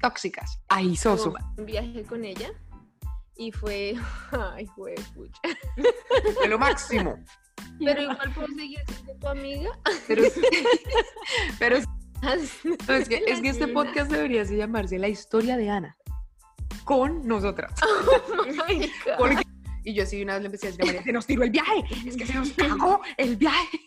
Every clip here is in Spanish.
tóxicas. Ay, Soso. Un viaje con ella y fue, ay, fue pucha. Fue lo máximo. Pero igual puedo seguir siendo tu amiga. Pero, pero es, que, es que este podcast debería llamarse La historia de Ana con nosotras. Oh y yo así una vez le empecé a decir, se nos tiró el viaje, es que se nos cagó el viaje.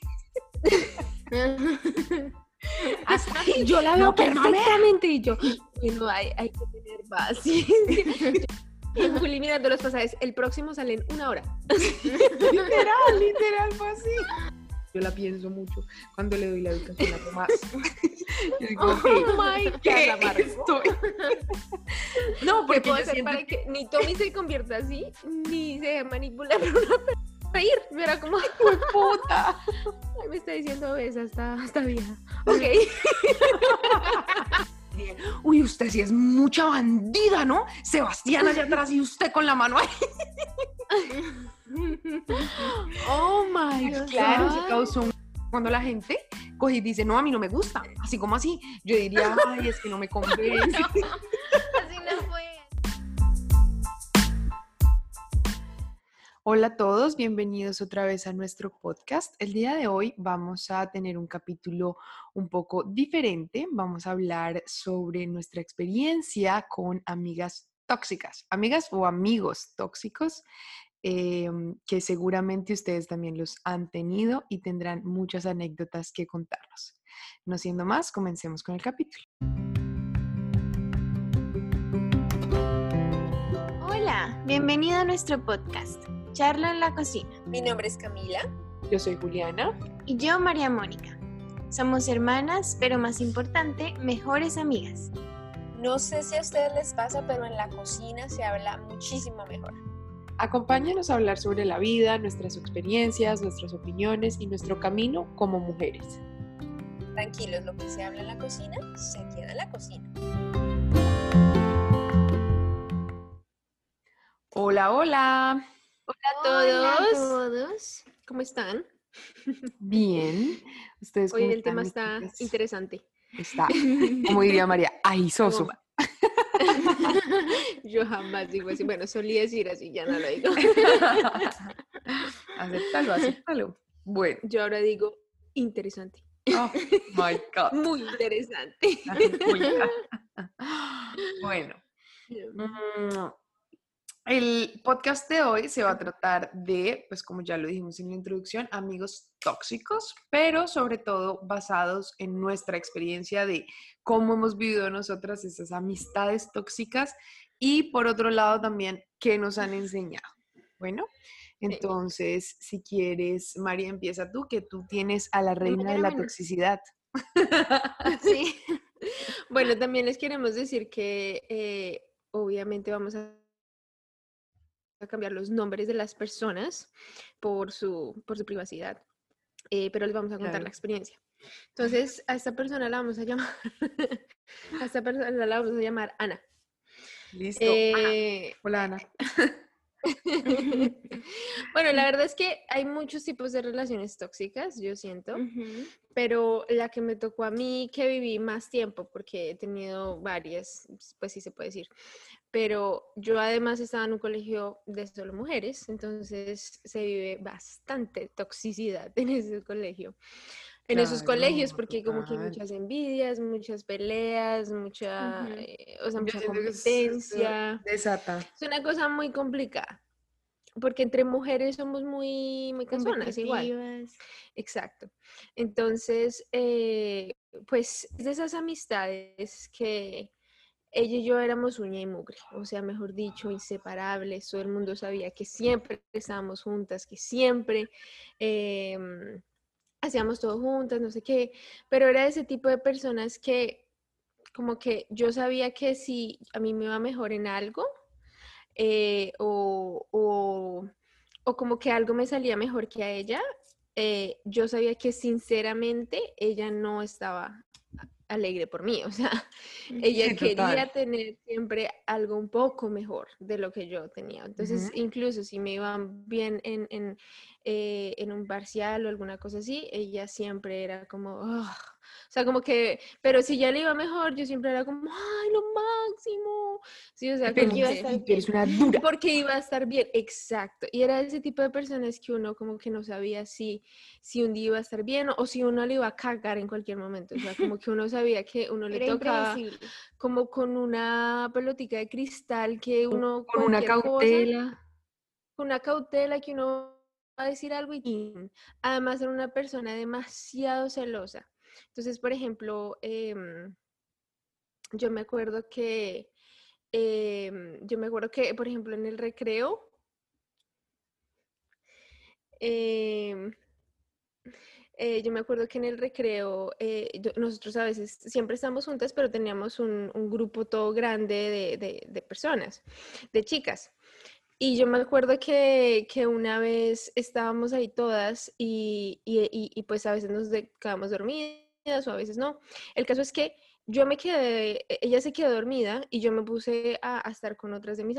Hasta ahí yo la veo perfectamente y yo, bueno, hay, hay que tener paciencia. Y Juli mirando los pasajes, el próximo sale en una hora. literal, literal, fue así. Yo la pienso mucho cuando le doy la educación a Tomás. Yo digo, oh my God, estoy? No, porque puedo hacer para que ni Tommy se convierta así, ni se manipula por una reír. Mira como, puta! Ay, me está diciendo esa, está, está vieja. Ok. Uy, usted sí es mucha bandida, ¿no? Sebastián allá atrás y usted con la mano ahí. oh my God. Claro, se causó un... Cuando la gente coge y dice, no, a mí no me gusta, así como así, yo diría, ay, es que no me convence. así no Hola a todos, bienvenidos otra vez a nuestro podcast. El día de hoy vamos a tener un capítulo un poco diferente. Vamos a hablar sobre nuestra experiencia con amigas tóxicas, amigas o amigos tóxicos, em, que seguramente ustedes también los han tenido y tendrán muchas anécdotas que contarnos. No siendo más, comencemos con el capítulo. Hola, bienvenido a nuestro podcast. Charla en la cocina. Mi nombre es Camila. Yo soy Juliana. Y yo María Mónica. Somos hermanas, pero más importante, mejores amigas. No sé si a ustedes les pasa, pero en la cocina se habla muchísimo mejor. Acompáñanos a hablar sobre la vida, nuestras experiencias, nuestras opiniones y nuestro camino como mujeres. Tranquilos, lo que se habla en la cocina se queda en la cocina. Hola, hola. Hola a todos. ¿Cómo están? Bien. ¿Ustedes Hoy el tema está interesante. Está, como diría María, ahí soso. Yo jamás digo así. Bueno, solía decir así, ya no lo digo. acéptalo, acéptalo. Bueno. Yo ahora digo interesante. Oh my God. Muy interesante. bueno. El podcast de hoy se va a tratar de, pues como ya lo dijimos en la introducción, amigos tóxicos, pero sobre todo basados en nuestra experiencia de cómo hemos vivido nosotras esas amistades tóxicas y por otro lado también qué nos han enseñado. Bueno, entonces si quieres, María, empieza tú, que tú tienes a la reina de la toxicidad. Sí. Bueno, también les queremos decir que eh, obviamente vamos a cambiar los nombres de las personas por su, por su privacidad, eh, pero les vamos a contar la experiencia. Entonces, a esta persona la vamos a llamar, a esta persona la vamos a llamar Ana. Listo. Eh, Hola, Ana. bueno, la verdad es que hay muchos tipos de relaciones tóxicas, yo siento, pero la que me tocó a mí, que viví más tiempo, porque he tenido varias, pues sí se puede decir, pero yo además estaba en un colegio de solo mujeres, entonces se vive bastante toxicidad en ese colegio. En esos colegios, porque como que hay muchas envidias, muchas peleas, mucha, eh, o sea, mucha competencia. Es, es una cosa muy complicada porque entre mujeres somos muy, muy cansonas igual. Exacto. Entonces, eh, pues de esas amistades que ella y yo éramos uña y mugre, o sea, mejor dicho, inseparables. Todo el mundo sabía que siempre estábamos juntas, que siempre em, hacíamos todo juntas, no sé qué, pero era ese tipo de personas que como que yo sabía que si a mí me iba mejor en algo, eh, o, o, como que algo me salía mejor que a ella, eh, yo sabía que sinceramente ella no estaba alegre por mí, o sea, ella quería tener siempre algo un poco mejor de lo que yo tenía. Entonces, incluso si me iba bien en, en, eh, en, un parcial o alguna cosa así, ella siempre era como, O sea, como que, pero si ya le iba mejor, yo siempre era como, ay, lo máximo. Sí, o sea, porque iba a estar bien. una dura. Porque iba a estar bien, exacto. Y era ese tipo de personas que uno como que no sabía si, si un día iba a estar bien o, si uno le iba a cagar en cualquier momento. O sea, como que uno sabía que uno le tocaba como con una pelotica de cristal que uno... Con una cautela. con una cautela que uno a decir algo y además era una persona demasiado celosa. Entonces, por ejemplo, em, yo me acuerdo que, em, yo me acuerdo que, por ejemplo, en el recreo, em, eh, yo me acuerdo que en el recreo, eh, nosotros a veces siempre estamos juntas, pero teníamos un, grupo todo grande de personas, de chicas. Y yo me acuerdo que, que una vez estábamos ahí todas y, y, y, pues a veces nos quedamos dormidas o a veces no. El caso es que yo me quedé, e, ella se quedó dormida y yo me puse a, a estar con otras de mis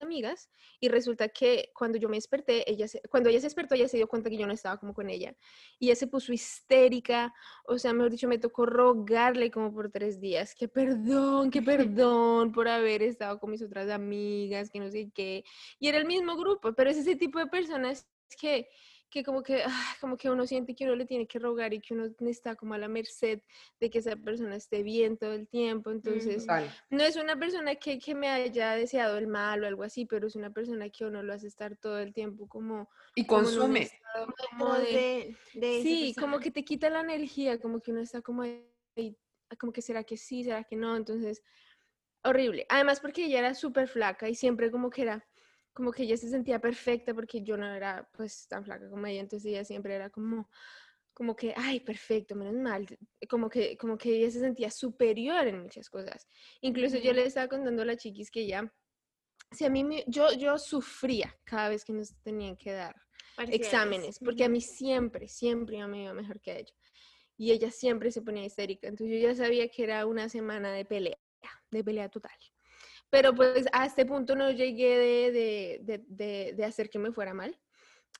amigas y resulta que cuando yo me desperté, ella cuando ella se despertó, ella se dio cuenta que yo no estaba como con ella y ella se puso histérica, o sea, mejor dicho, me tocó rogarle como por tres días que perdón, que perdón por haber estado con mis otras amigas, que no sé qué, y era el mismo grupo, pero es ese tipo de personas que que como que, ah, como que uno siente que uno le tiene que rogar y que uno está como a la merced de que esa persona esté bien todo el tiempo. Entonces, no es una persona que, que, me haya deseado el mal o algo así, pero es una persona que uno lo hace estar todo el tiempo como... Y consume. Como de, sí, como que te quita la energía, como que uno está como ahí, como que será que sí, será que no. Entonces, horrible. Además porque ella era súper flaca y siempre como que era como que ella se sentía perfecta porque yo no era pues tan flaca como ella, entonces ella siempre era como, como que, ay, perfecto, menos mal, como que, como que ella se sentía superior en muchas cosas. Incluso yo le estaba contando a la chiquis que ella, si a mí, me, yo, yo sufría cada vez que nos tenían que dar exámenes, porque a mí siempre, siempre me iba mejor que a ella. Y ella siempre se ponía histérica, entonces yo ya sabía que era una semana de pelea, de pelea total. Pero pues a este punto no llegué de, hacer que me fuera mal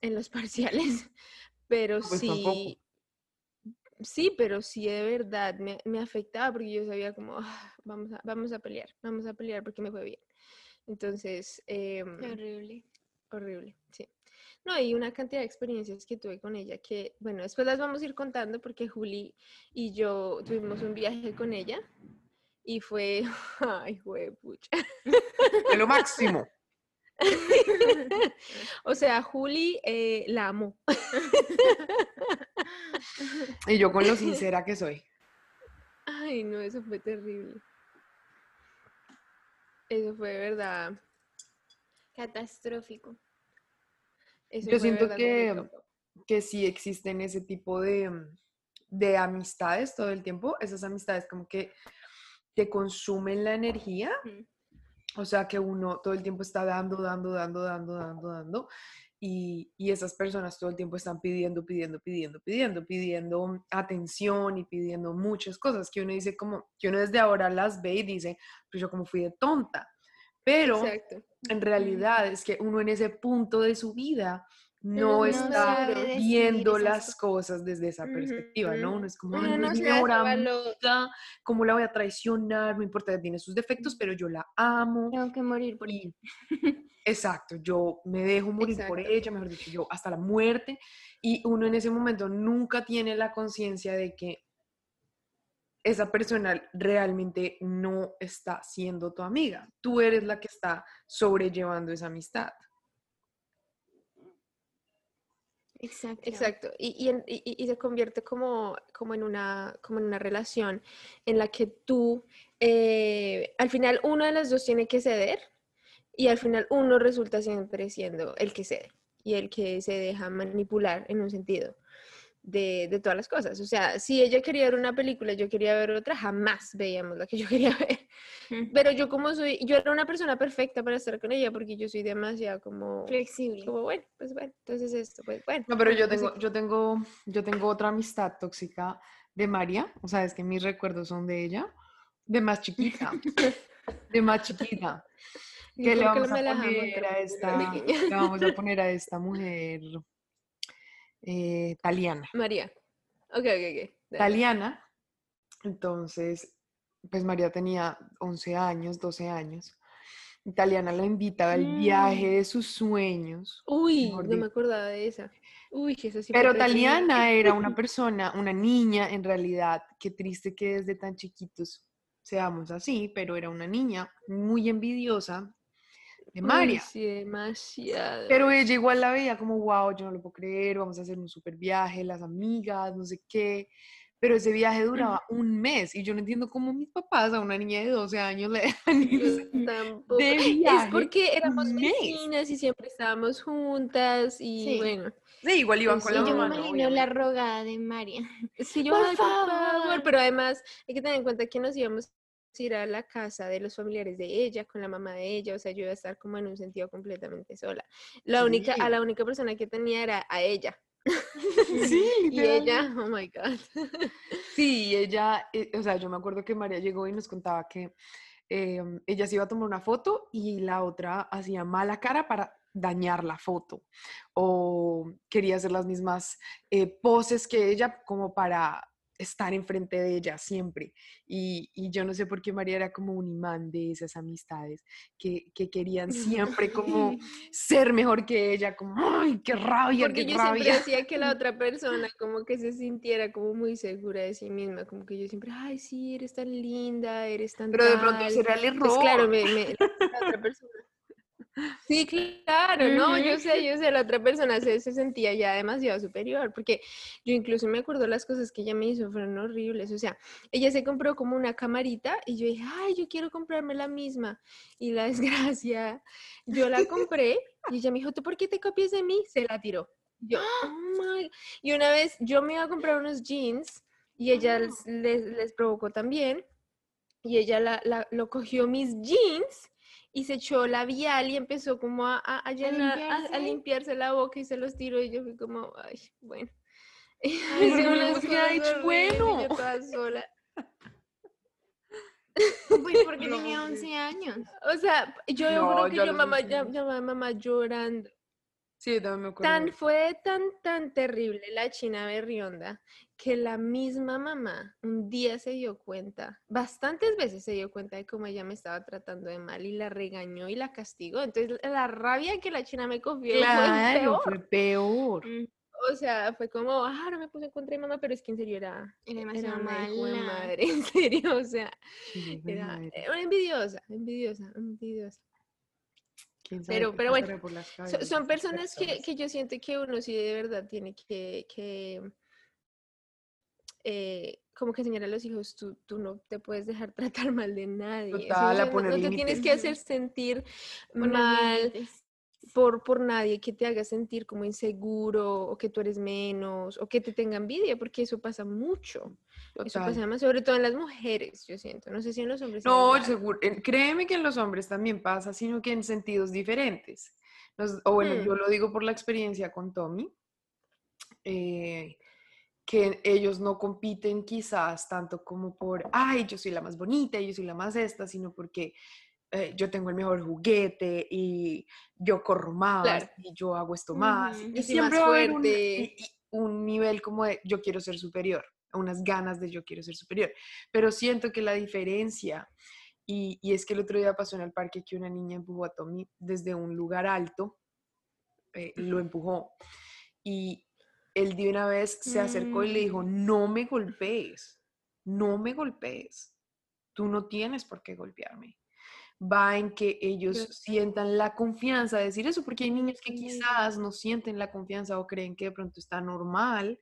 en los parciales, pero pues sí, sí, pero sí de verdad me, afectaba porque yo sabía como, ah, vamos, a, vamos a pelear, vamos a pelear porque me fue bien. Entonces... Em, horrible. Horrible, sí. No, hay una cantidad de experiencias que tuve con ella que, bueno, después las vamos a ir contando porque Juli y yo tuvimos un viaje con ella y fue, ay, güey, pucha. De lo máximo. o sea, Juli eh, la amo. y yo con lo sincera que soy. Ay, no, eso fue terrible. Eso fue de verdad catastrófico. yo siento que, que sí existen ese tipo de, de amistades todo el tiempo, esas amistades como que te consumen la energía. O sea, que uno todo el tiempo está dando, dando, dando, dando, dando, dando. Y, y, esas personas todo el tiempo están pidiendo, pidiendo, pidiendo, pidiendo, pidiendo atención y pidiendo muchas cosas que uno dice como, que uno desde ahora las ve y dice, pues yo como fui de tonta. Pero en realidad es que uno en ese punto de su vida no, está viendo las cosas desde esa perspectiva, ¿no? Uno es como, no, no, ¿cómo la voy a traicionar? No importa que tiene sus defectos, pero yo la amo. Tengo que morir por ella. Exacto, yo me dejo morir por ella, mejor dicho, yo hasta la muerte. Y uno en ese momento nunca tiene la conciencia de que esa persona realmente no está siendo tu amiga. Tú eres la que está sobrellevando esa amistad. Exacto. Exacto. Y, y, se convierte como, como, en una, como en una relación en la que tú, eh, al final uno de los dos tiene que ceder y al final uno resulta siempre siendo el que cede y el que se deja manipular en un sentido de, de, todas las cosas. O sea, si ella quería ver una película, yo quería ver otra, jamás veíamos la que yo quería ver. Pero yo como soy, yo era una persona perfecta para estar con ella porque yo soy demasiado como flexible. Como bueno, pues bueno, entonces esto, pues bueno. No, pero yo tengo, yo tengo, yo tengo otra amistad tóxica de María, o sea, es que mis recuerdos son de ella, de más chiquita, de más chiquita. Que le vamos, a poner a esta, le vamos a poner a esta mujer eh, Taliana. María. Ok, ok, ok. Taliana. Entonces, pues María tenía 11 años, 12 años. Italiana la invitaba al viaje Mm. de sus sueños. Uy, no me acordaba de esa. Uy, eso sí Pero. Taliana era una persona, una niña en realidad. Qué triste que desde tan chiquitos seamos así, pero era una niña muy envidiosa de María. sí, demasiado. Pero ella igual la veía como, wow, yo no lo puedo creer, vamos a hacer un super viaje, las amigas, no sé qué. Pero ese viaje duraba un mes y yo no entiendo cómo mis papás a una niña de 12 años le dejan Yo de Es porque éramos vecinas y siempre estábamos juntas y Sí. bueno. Sí, igual iban Pues con Y la yo mamá, imagino la rogada de María. Sí, yo, Por "Ay, por favor", favor. pero además hay que tener en cuenta que nos íbamos ir a la casa de los familiares de ella, con la mamá de ella, o sea, yo iba a estar como en un sentido completamente sola. La única, Sí. a la única persona que tenía era a ella. Sí, Y ella, oh my God. Sí, ella, eh, o sea, yo me acuerdo que María llegó y nos contaba que em, ella se iba a tomar una foto y la otra hacía mala cara para dañar la foto o quería hacer las mismas eh, poses que ella como para estar enfrente de ella siempre. Y, y yo no sé por qué María era como un imán de esas amistades que, que querían siempre como ser mejor que ella, como, ¡ay, qué rabia, Porque qué yo siempre rabia! hacía que la otra persona como que se sintiera como muy segura de sí misma, como que yo siempre, ay, sí, eres tan linda, eres tan Pero de pronto tal". ese era el error. Pues claro, me, me- la otra persona. Sí, claro, no, yo sé, yo sé, la otra persona se, se sentía ya demasiado superior, porque yo incluso me acuerdo las cosas que ella me hizo fueron horribles, o sea, ella se compró como una camarita y yo dije, ay, yo quiero comprarme la misma, y la desgracia, yo la compré y ella me dijo, ¿tú por qué te copias de mí? Se la tiró. Yo, oh my. Y una vez yo me iba a comprar unos jeans y ella les, les- les provocó también. Y ella la, la- lo cogió mis jeans y se echó labial y empezó como a, a, a llenar, a, a limpiarse? limpiarse la boca y se los tiró. Y yo fui como, ay, bueno. Y Ay, no, pues, hubiera cosas dicho, horribles y bueno. yo toda sola. Pues porque No, tenía sí. 11 años. O sea, yo No, creo que yo mamá, 11 ya- llamaba a mamá llorando. Sí, también me acuerdo. Tan fue tan, tan terrible la China Berrionda que la misma mamá un día se dio cuenta, bastantes veces se dio cuenta de cómo ella me estaba tratando de mal y la regañó y la castigó. Entonces la rabia que la China me cogió fue Claro, peor. fue peor. Mm, O sea, fue como, ah, no me puse en contra de mamá, pero es que en serio era, Era demasiado mala. madre, en serio, o sea, Sí, era, era una envidiosa, envidiosa, envidiosa. ¿Quién sabe pero- pero bueno, son personas que, que yo siento que uno sí de verdad tiene que, que eh, como que enseñar a los hijos, tú, tú no te puedes dejar tratar mal de nadie. Total, O a sea, no- no, te tienes que hacer sentir poner mal por, por nadie que te haga sentir como inseguro o que tú eres menos o que te tenga envidia, porque eso pasa mucho. Eso Total. pasa más, sobre todo en las mujeres, yo siento. No sé si en los hombres. No, seguro. Créeme que en los hombres también pasa, sino que en sentidos diferentes. Nos- o bueno, Hmm. yo lo digo por la experiencia con Tommy, eh, que ellos no compiten quizás tanto como por, ay, yo soy la más bonita, yo soy la más esta, sino porque eh, yo tengo el mejor juguete y yo corro más Claro. y yo hago esto más. Y siempre más va a haber un, fuerte. y- y un nivel como de yo quiero ser superior, unas ganas de yo quiero ser superior. Pero siento que la diferencia, y, y es que el otro día pasó en el parque que una niña empujó a Tommy desde un lugar alto, eh, lo empujó, y él de una vez se acercó y le dijo, no me golpees, no me golpees, tú no tienes por qué golpearme. Va en que ellos sientan la confianza de decir eso, porque hay niños que quizás no sienten la confianza o creen que de pronto está normal,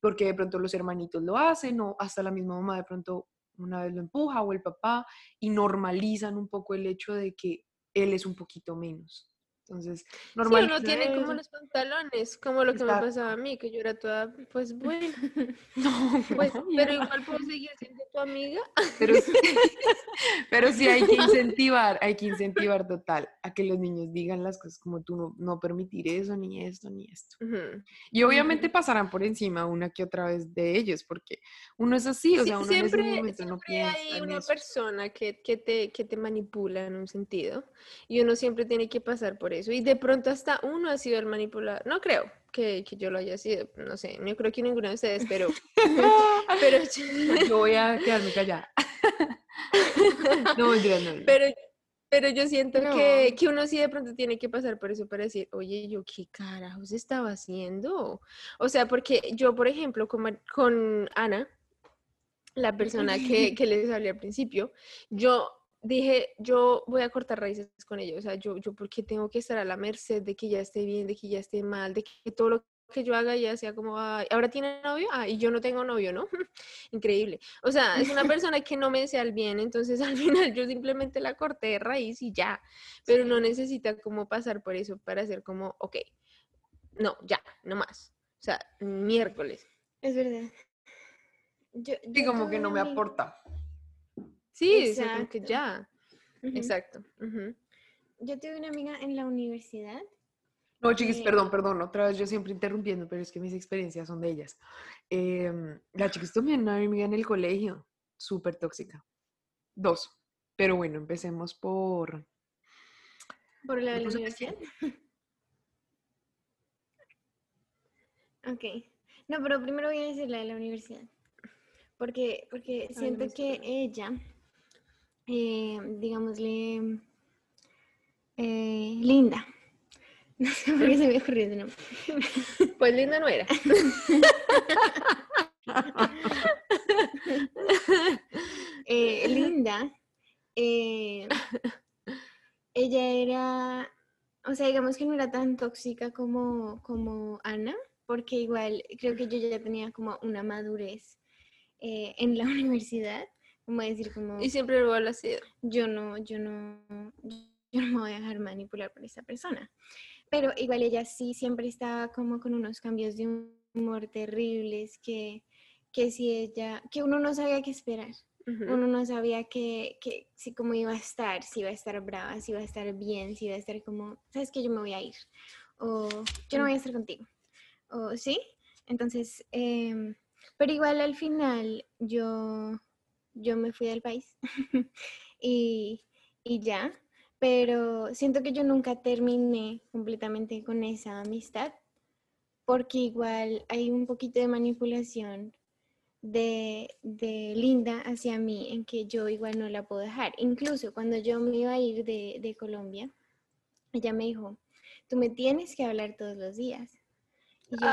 porque de pronto los hermanitos lo hacen o hasta la misma mamá de pronto una vez lo empuja o el papá y normalizan un poco el hecho de que él es un poquito menos. Entonces, Sí, normalizan uno tiene como los pantalones, como lo que me pasaba a mí, que yo era toda, pues bueno, No, pues, obvio. pero igual puedo seguir siendo tu amiga. Pero sí, pero sí hay que incentivar, hay que incentivar total a que los niños digan las cosas como tú no, no permitir eso, ni esto, ni esto. Ujú. Y obviamente pasarán por encima una que otra vez de ellos, porque uno es así, o Sí, sea, uno en ese siempre, momento no siempre piensa hay en una eso. persona que, que, te, que te manipula en un sentido y uno siempre tiene que pasar por eso. Y de pronto hasta uno ha sido el manipulador. No creo, que, que, yo lo haya sido, no sé, no creo que ninguno de ustedes, pero... pero yo voy a quedarme callada. no, no, Pero, pero yo siento que, que, uno sí de pronto tiene que pasar por eso para decir, oye, ¿yo qué carajos estaba haciendo? O sea, porque yo, por ejemplo, con, con Ana, la persona que, que les hablé al principio, yo dije, yo voy a cortar raíces con ella. O sea, yo, yo, ¿por qué tengo que estar a la merced de que ya esté bien, de que ya esté mal, de que todo lo que yo haga ya sea como, ahora tiene novio, ah, y yo no tengo novio, ¿no? Increíble. O sea, es una persona que no me desea el bien, entonces al final yo simplemente la corté de raíz y ya, pero no necesita como pasar por eso para hacer como, ok, no, ya, no más. O sea, miércoles. Es verdad. Yo, y como que no me aporta. Sí, como que ya. Exacto. Yo tuve una amiga en la universidad. No, chiquis, perdón, perdón, otra vez yo siempre interrumpiendo, pero es que mis experiencias son de ellas. Em, la chiquis también una amiga en el colegio, súper tóxica. Dos. Pero bueno, empecemos por... ¿Por la de la universidad? ok. No, pero primero voy a decir la de la universidad. Porque, porque siento que ella eh, digámosle, eh, Linda. No sé por qué se me ocurrió ese nombre. Pues Linda no era. Eh, Linda, ella era, o sea, digamos que no era tan tóxica como, como Ana, porque igual creo que yo ya tenía como una madurez en la universidad como decir como... Y siempre lo ha sido. Yo no, yo no, yo no me voy a dejar manipular por esa persona. Pero igual ella sí siempre estaba como con unos cambios de humor terribles que, que si ella, que uno no sabía qué esperar. Uno no sabía que, que, si cómo iba a estar, si iba a estar brava, si iba a estar bien, si iba a estar como, sabes que yo me voy a ir, o yo no voy a estar contigo, o sí. Entonces, em, pero igual al final yo, yo me fui del país y, ya, pero siento que yo nunca terminé completamente con esa amistad porque igual hay un poquito de manipulación de, Linda hacia mí en que yo igual no la puedo dejar. Incluso cuando yo me iba a ir de, de Colombia, ella me dijo, tú me tienes que hablar todos los días. Y yo,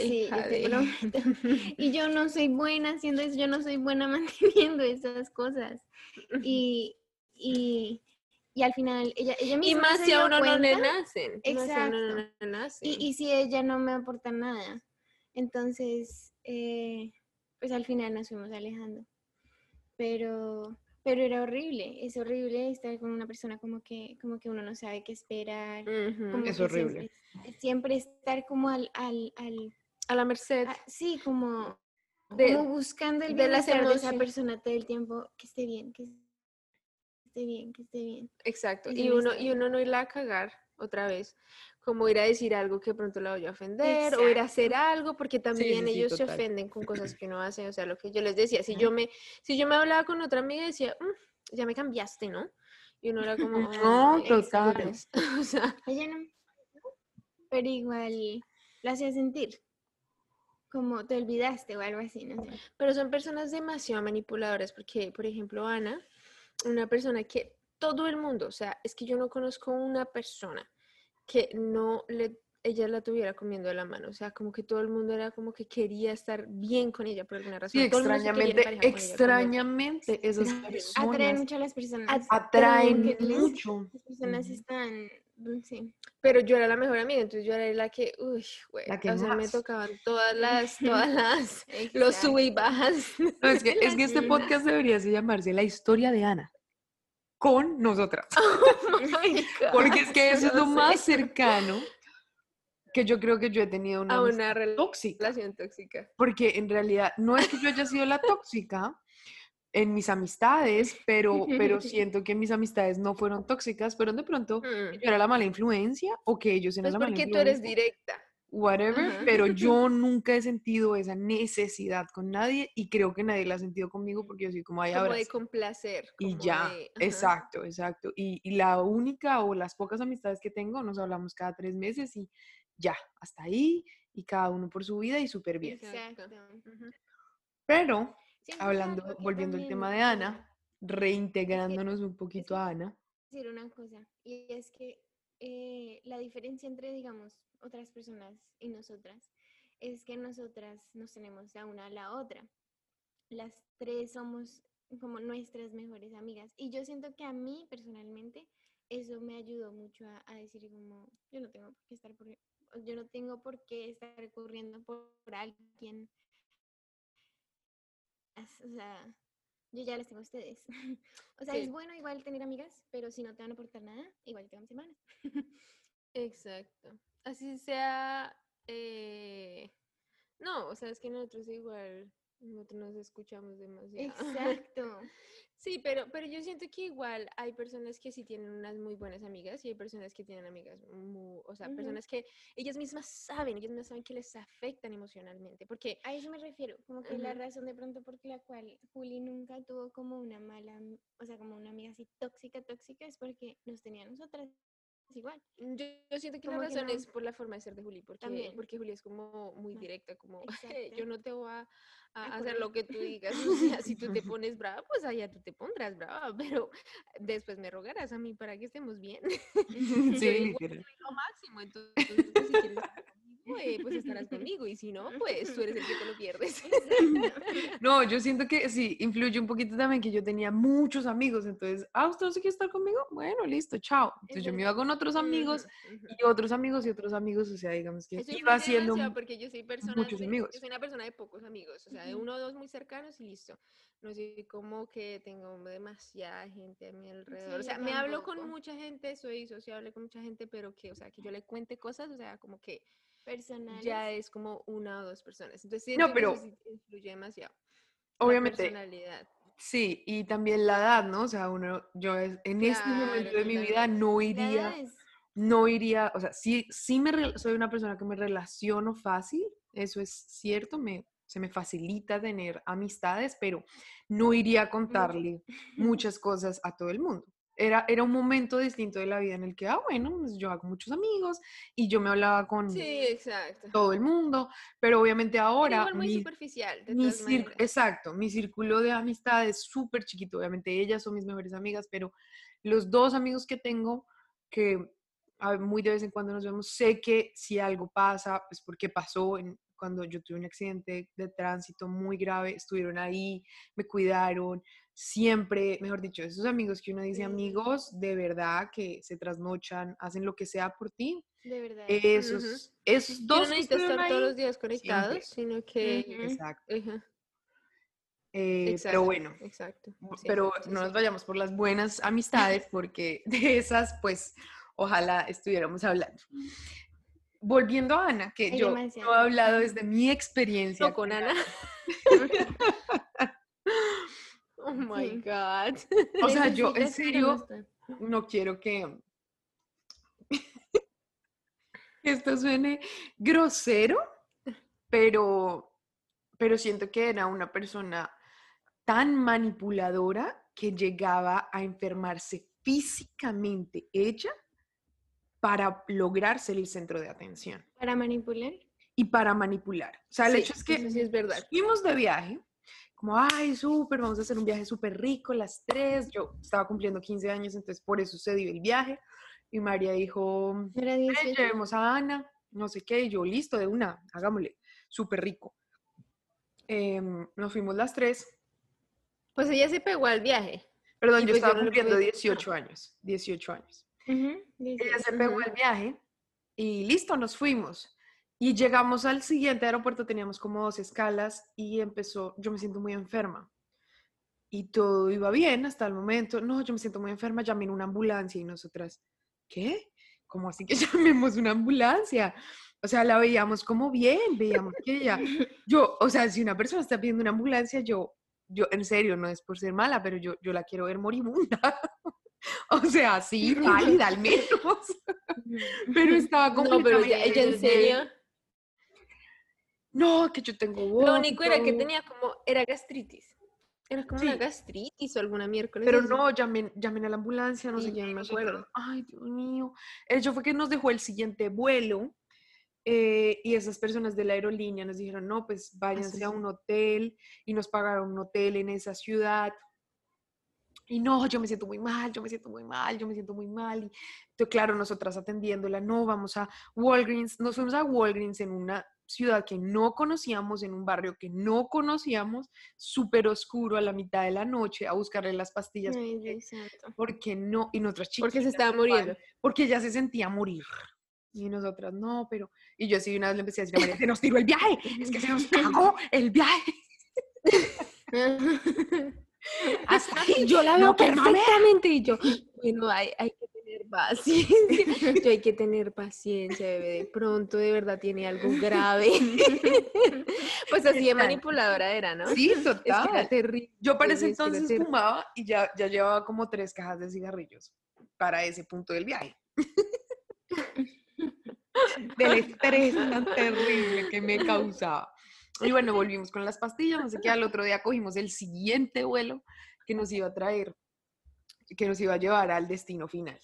sí, y yo no soy buena haciendo eso, yo no soy buena manteniendo esas cosas. Y, y, y al final ella, ella misma Y más si a uno no le nacen. Exacto. Y, y, si ella no me aporta nada. Entonces, eh, pues al final nos fuimos alejando. Pero, pero era horrible, es horrible estar con una persona como que, como que uno no sabe qué esperar. es horrible. Siempre, estar como al, al, a la merced. sí, como, como buscando el bienestar de, de esa persona todo el tiempo, que esté bien, que esté bien, que esté bien. Exacto, y uno, y uno no irla a cagar otra vez, como ir a decir algo que pronto la voy a ofender o ir a hacer algo, porque también ellos se ofenden con cosas que no hacen, o sea, lo que yo les decía, si yo me, si yo me hablaba con otra amiga y decía, mm, ya me cambiaste, ¿no? Y uno era como, no, total. o sea, ella no, pero igual la hacía sentir como te olvidaste o algo así, no sé. Pero son personas demasiado manipuladoras, porque, por ejemplo, Ana, una persona que todo el mundo, o sea, es que yo no conozco una persona que no le ella la tuviera comiendo de la mano, o sea, como que todo el mundo era como que quería estar bien con ella por alguna razón. Sí, extrañamente, extrañamente esas personas atraen mucho a las personas. Atraen mucho. Las personas están Sí. Pero yo era la mejor amiga, entonces yo era la que, uy, güey, o sea, me tocaban todas las, todas las, los sub y bajas. es que, es que este podcast debería llamarse La historia de Ana con nosotras. Oh Porque es que eso es lo más cercano que yo creo que yo he tenido una, una relación tóxica. Porque en realidad no es que yo haya sido la tóxica en mis amistades, pero, pero siento que mis amistades no fueron tóxicas, pero de pronto mm. yo era la mala influencia o que ellos eran pues la mala influencia. porque tú eres directa whatever, pero yo nunca he sentido esa necesidad con nadie y creo que nadie la ha sentido conmigo porque yo soy como ahí Como de complacer. y ya, exacto, exacto. Y, y, la única o las pocas amistades que tengo, nos hablamos cada tres meses y ya, hasta ahí y cada uno por su vida y súper bien. Exacto. Pero, hablando, volviendo al tema de Ana, reintegrándonos un poquito a Ana. decir una cosa, y es que eh, la diferencia entre, digamos, otras personas y nosotras es que nosotras nos tenemos a una a la otra. Las tres somos como nuestras mejores amigas. Y yo siento que a mí personalmente eso me ayudó mucho a, decir como, yo no tengo por qué estar por, yo no tengo por qué estar corriendo por, alguien. O sea, yo ya las tengo a ustedes. o sea, Sí. es bueno igual tener amigas, pero si no te van a aportar nada, igual te vamos hermanas. Exacto. Así sea. eh, No, o sea, es que nosotros igual. Nosotros nos escuchamos demasiado. Exacto. Sí, pero, pero yo siento que igual hay personas que sí tienen unas muy buenas amigas y hay personas que tienen amigas muy, o sea, personas que ellas mismas saben, ellas mismas saben que les afectan emocionalmente, porque A eso me refiero, como que la razón de pronto por la cual Juli nunca tuvo como una mala, o sea, como una amiga así tóxica, tóxica, es porque nos tenía a nosotras igual. yo, yo siento que la que razón no. es por la forma de ser de Juli, porque, También. porque Juli es como muy directa, como yo no te voy a, hacer lo que tú digas, o sea, si tú te pones brava, pues allá tú te pondrás brava, pero después me rogarás a mí para que estemos bien. Sí, literal. lo máximo. Entonces, pues, si quieres eh, pues estarás conmigo. Y si no, pues tú eres el que te lo pierdes. No, yo siento que sí, influye un poquito también que yo tenía muchos amigos, entonces, ah, ¿usted no se quiere estar conmigo? Bueno, listo, chao. Entonces yo me iba con otros amigos y otros amigos y otros amigos, o sea, digamos que Eso iba haciendo... porque yo soy persona muchos amigos. Yo soy una persona de pocos amigos, o sea, de uno o dos muy cercanos y listo. No soy como que tengo demasiada gente a mi alrededor. o sea, me hablo con mucha gente, soy sociable con mucha gente, pero que, o sea, que yo le cuente cosas, o sea, como que Personales. ya es como una o dos personas. Entonces, No, eso pero- sí influye demasiado. la Obviamente, personalidad. sí, y también la edad, ¿no? O sea, uno, yo en este momento de mi vida no iría... es- no iría, o sea, sí, sí me soy una persona que me relaciono fácil, eso es cierto, me, se me facilita tener amistades, pero no iría a contarle muchas cosas a todo el mundo. Era, era un momento distinto de la vida en el que, ah, bueno, pues yo hago muchos amigos y yo me hablaba con Sí, exacto. todo el mundo, pero obviamente ahora igual muy mi- superficial, de mi maneras. exacto, mi círculo de amistades es súper chiquito. Obviamente ellas son mis mejores amigas, pero los dos amigos que tengo, que muy de vez en cuando nos vemos, sé que si algo pasa, pues porque pasó en- cuando yo tuve un accidente de tránsito muy grave, estuvieron ahí, me cuidaron, siempre, mejor dicho, esos amigos que uno dice Sí. amigos de verdad que se trasnochan, hacen lo que sea por ti, De verdad. esos, Ujú. esos Que dos no que necesita estuvieron estar todos los días conectados, sino que... Exacto. Eh, exacto, pero bueno, Exacto. Sí, pero sí, no sí. nos vayamos por las buenas amistades porque de esas, pues, ojalá estuviéramos hablando. Volviendo a Ana, que Hay yo no he hablado desde mi experiencia. No, con Ana. oh my. God. O sea, yo en serio no quiero que esto suene grosero, pero, pero siento que era una persona tan manipuladora que llegaba a enfermarse físicamente ella para lograr ser el centro de atención Para manipular. y para manipular. O sea, el Sí, hecho es que sí es verdad. fuimos de viaje, como, ay, súper, vamos a hacer un viaje súper rico, las tres. Yo estaba cumpliendo 15 años, entonces por eso se dio el viaje. Y María dijo, ¿No era "Ven, 18? llevemos a Ana, no sé qué, y yo, listo, de una, hagámosle, súper rico. Em, nos fuimos las tres. Pues ella se pegó al viaje. Perdón, Y yo pues yo estaba no le cumpliendo pude- 18 años, 18 años. Ujú, Ella 18. se pegó Ujú. el viaje y listo, nos fuimos. Y llegamos al siguiente aeropuerto, teníamos como dos escalas y empezó, yo me siento muy enferma. Y todo iba bien hasta el momento. No, yo me siento muy enferma, llamen una ambulancia y nosotras, ¿qué? ¿Cómo así que llamemos una ambulancia? O sea, la veíamos como bien, veíamos que ella, yo, o sea, si una persona está pidiendo una ambulancia, yo, yo, en serio, no es por ser mala, pero yo, yo la quiero ver moribunda. o sea, sí, pálida al menos. pero estaba No, pero ella, ella en completamente- serio. No, que yo tengo Lo único era que vómito. tenía como, era gastritis. Era como una gastritis o alguna miércoles. Pero no, llamen, llamen a la ambulancia, no Sí, sé qué. me acuerdo. Ay, Dios mío. El hecho fue que nos dejó el siguiente vuelo. eh, y esas personas de la aerolínea nos dijeron, no, pues váyanse a un hotel y nos pagaron un hotel en esa ciudad. Y no, yo me siento muy mal, yo me siento muy mal, yo me siento muy mal. Y entonces, claro, nosotras atendiéndola, no, vamos a Walgreens, nos fuimos a Walgreens en una ciudad que no conocíamos, en un barrio que no conocíamos, súper oscuro a la mitad de la noche, a buscarle las pastillas. porque, no, y nuestras chicas. Porque se estaba muriendo. Porque ella se sentía morir. Y nosotras, no, pero. Y yo así una vez le empecé a decir a María, se nos tiró el viaje, es que se nos cagó el viaje. Hasta yo la veo perfectamente y yo, bueno, hay, hay que tener paciencia. Yo hay que tener paciencia, bebé. De pronto de verdad tiene algo grave. pues así de manipuladora era, ¿no? Sí, total. era terrible. Yo para ese entonces fumaba y ya, ya llevaba como tres cajas de cigarrillos para ese punto del viaje. Del estrés tan terrible que me causaba. Y bueno, volvimos con las pastillas, no sé qué, al otro día cogimos el siguiente vuelo que nos iba a traer, que nos iba a llevar al destino final.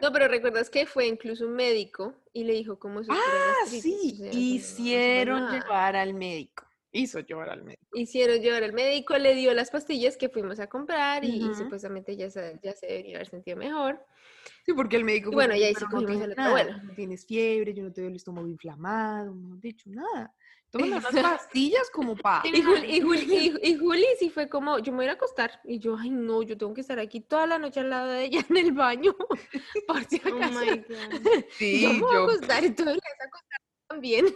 No, pero recuerdas que fue incluso un médico y le dijo cómo se Ah, sí, hicieron llevar al médico. Hizo llevar al médico. Hicieron llevar al médico, le dio las pastillas que fuimos a comprar y, supuestamente ya se, ya se debería haber sentido mejor. Sí, porque el médico. bueno, ya hizo no, el bueno. No tienes fiebre, yo no te veo el estómago inflamado, no he dicho nada. Tomen las pastillas como pa. Y Juli, y, Juli, sí fue como, yo me voy a acostar. Y yo, ay no, yo tengo que estar aquí toda la noche al lado de ella en el baño. por si oh acaso. Oh my God. Sí, yo me voy a acostar, entonces le vas a acostar también.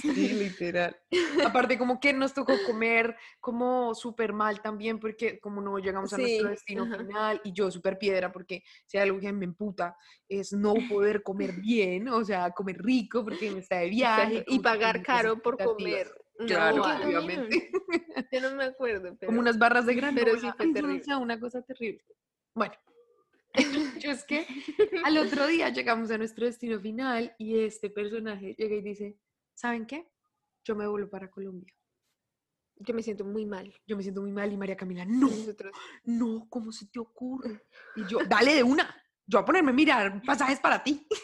Sí, literal. Aparte, como que nos tocó comer como súper mal también, porque como no llegamos a nuestro destino final, y yo súper piedra, porque si hay algo que me emputa es no poder comer bien, o sea, comer rico, porque me está de viaje. Y pagar caro por comer. Claro, obviamente. Yo no me acuerdo. Como unas barras de grano. Pero sí fue terrible. Una cosa terrible. Bueno, yo es que al otro día llegamos a nuestro destino final y este personaje llega y dice, ¿saben qué? Yo me vuelvo para Colombia. Yo me siento muy mal. Yo me siento muy mal y María Camila, no, no, ¿cómo se te ocurre? Y yo, dale de una, yo voy a ponerme a mirar pasajes para ti.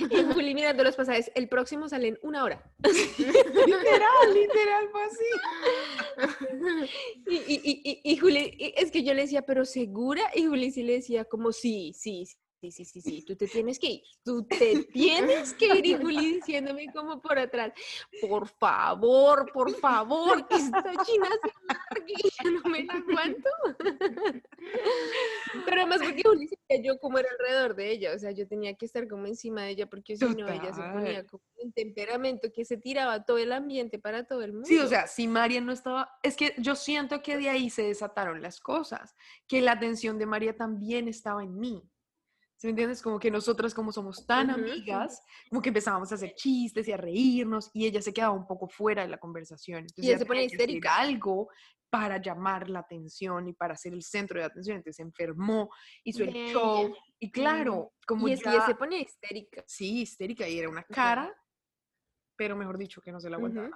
Y Juli mirando los pasajes, el próximo sale en una hora. literal, literal, fue así. Y, y, y, y, Juli, es que yo le decía, pero segura, y Juli sí le decía como sí, sí, sí, sí, sí, sí, tú te tienes que ir, tú te tienes que ir, y Juli diciéndome como por atrás, por favor, por favor, que esta china se ya no me la aguanto. Pero además porque Juli yo como era alrededor de ella, o sea, yo tenía que estar como encima de ella porque si no, ella se ponía como un temperamento que se tiraba todo el ambiente para todo el mundo. Sí, o sea, si María no estaba, es que yo siento que de ahí se desataron las cosas, que la atención de María también estaba en mí me entiendes? Como que nosotras como somos tan amigas, como que empezábamos a hacer chistes y a reírnos y ella se quedaba un poco fuera de la conversación. Entonces, y ella se pone histérica. Algo para llamar la atención y para ser el centro de atención. Entonces se enfermó, hizo el show y claro, como y ya... se pone histérica. Sí, histérica y era una cara, pero mejor dicho que no se la aguantaba.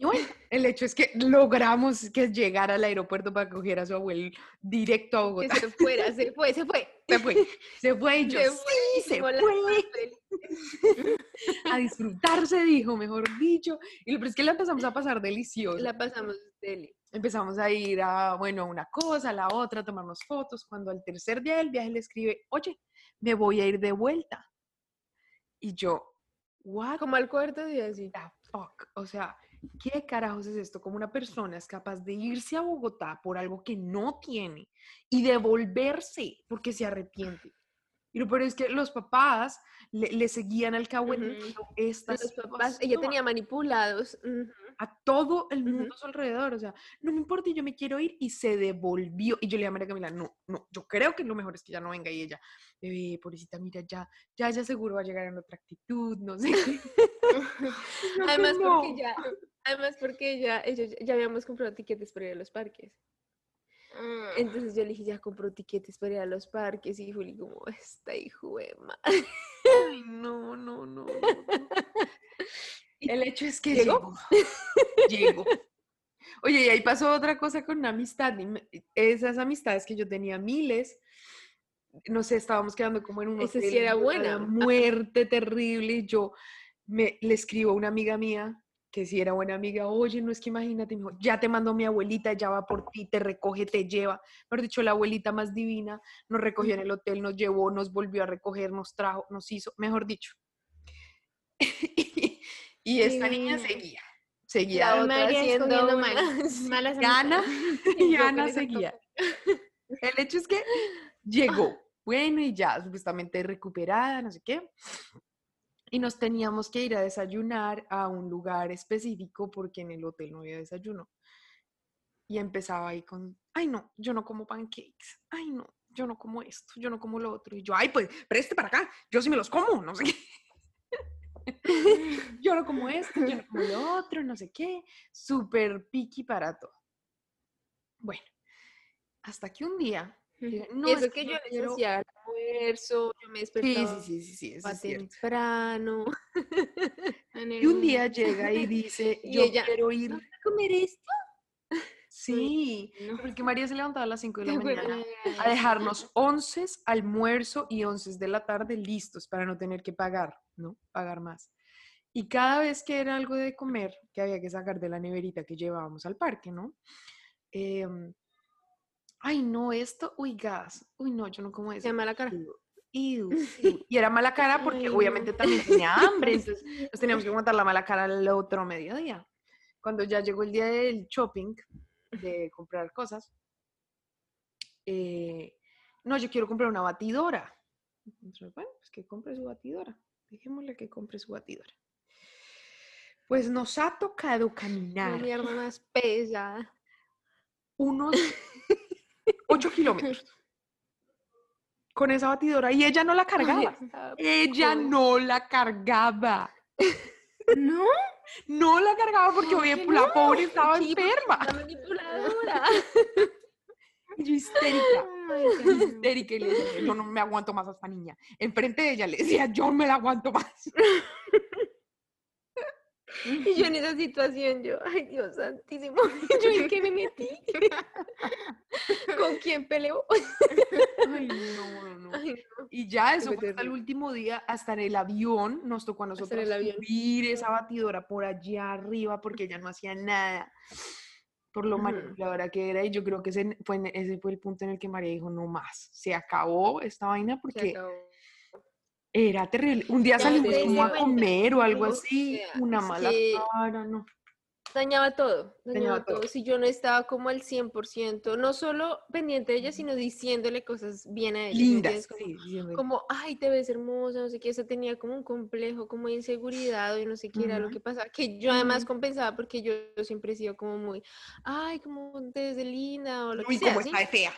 Y bueno, el hecho es que logramos que llegara al aeropuerto para coger a su abuelo directo a Bogotá. Que se fuera, se fue, se fue. Se fue, se fue y yo, se sí, se fue. A disfrutarse, dijo, mejor dicho. Y lo es que la empezamos a pasar delicioso. La pasamos deli. Empezamos a ir a, bueno, una cosa, a la otra, a tomarnos fotos. Cuando al tercer día del viaje le escribe, oye, me voy a ir de vuelta. Y yo, what? Como al cuarto día, sí. The fuck. O sea, ¿qué carajos es esto? Como una persona es capaz de irse a Bogotá por algo que no tiene y devolverse porque se arrepiente. Y lo peor es que los papás le, seguían al cabo en estas los papás, ella tenía manipulados a todo el mundo a su alrededor. O sea, no me importa, yo me quiero ir y se devolvió. Y yo le dije a María Camila, no, no, yo creo que lo mejor es que ya no venga. Y ella, bebé, pobrecita, mira, ya, ya, ya seguro va a llegar en otra actitud, no sé. Además, porque ya, además, porque ya, ya habíamos comprado tiquetes para ir a los parques. Mm. Entonces yo le dije, ya compró tiquetes para ir a los parques y Juli como, esta hijo de madre. Ay, no, no, no. El hecho es que llegó. Llegó. Oye, y ahí pasó otra cosa con una amistad. Esas amistades que yo tenía miles, no sé, estábamos quedando como en un Esa hotel, sí era una buena. muerte terrible, y yo me, le escribo a una amiga mía, que sí era buena amiga, oye, no es que imagínate, me dijo, ya te mandó mi abuelita, ya va por ti, te recoge, te lleva, mejor dicho, la abuelita más divina, nos recogió en el hotel, nos llevó, nos volvió a recoger, nos trajo, nos hizo, mejor dicho. y esta niña seguía, seguía. La otra haciendo escogiendo una- mal. sí. Malas Y Ana, y seguía. El hecho es que llegó, bueno, y ya supuestamente recuperada, no sé qué. Y nos teníamos que ir a desayunar a un lugar específico porque en el hotel no había desayuno. Y empezaba ahí con, ay no, yo no como pancakes, ay no, yo no como esto, yo no como lo otro. Y yo, ay, pues preste para acá, yo sí me los como, no sé qué. yo no como esto, yo no como lo otro, no sé qué. Súper piqui para todo. Bueno, hasta que un día, no, eso es que yo quiero- hacía almuerzo, yo me despertaba sí, sí, sí, sí, eso es cierto. temprano. Y un día llega y dice, Y yo ella, quiero ir. ¿Vas a comer esto? Sí, No. porque María se levantaba a las 5 de la mañana a dejarnos onces, almuerzo y onces de la tarde listos para no tener que pagar, ¿no? Pagar más. Y cada vez que era algo de comer que había que sacar de la neverita que llevábamos al parque, ¿no? Em, ay, no, esto, uy, gas, uy, no, yo no como eso. Se llama la cara. Iu, iu, iu. Y era mala cara porque obviamente también tenía hambre, entonces nos teníamos que aguantar la mala cara el otro mediodía. Cuando ya llegó el día del shopping, de comprar cosas, eh, no, yo quiero comprar una batidora. Entonces, bueno, pues que compre su batidora. Dejémosle que compre su batidora. Pues nos ha tocado caminar mierda más pesada. unos 8 kilómetros con esa batidora y ella no la cargaba. Ella no la cargaba. ¿No? No la cargaba porque ¿Por oye, qué la no? pobre estaba enferma. La manipuladora. Y yo histérica. Histérica y le decía, yo no me aguanto más a esta niña. Enfrente de ella le decía, yo me la aguanto más. Y yo en esa situación, yo, ay Dios santísimo, yo en qué me metí. ¿Con quién peleo? Ay, no, no, no. Ay, no. Y ya eso fue hasta el último día, hasta en el avión, nos tocó a nosotros subir esa batidora por allá arriba porque ella no hacía nada. Por lo Ujú. manipuladora que era, y yo creo que ese fue, ese fue el punto en el que María dijo, no más, se acabó esta vaina Se porque acabó. Era terrible. Un día salimos como a comer o algo así, una mala cara, no. Dañaba todo, Dañaba dañaba todo. todo. Si yo no estaba como al 100%, no solo pendiente de ella, sino diciéndole cosas bien a ella. ¿sí me Lindas? Como, sí, como, ay, te ves hermosa, no sé qué, eso tenía como un complejo, como inseguridad, o no sé qué era lo que pasaba, que yo además compensaba porque yo, siempre he sido como muy, ay, como te ves de linda, o lo que sea, cómo ¿sí? está de fea.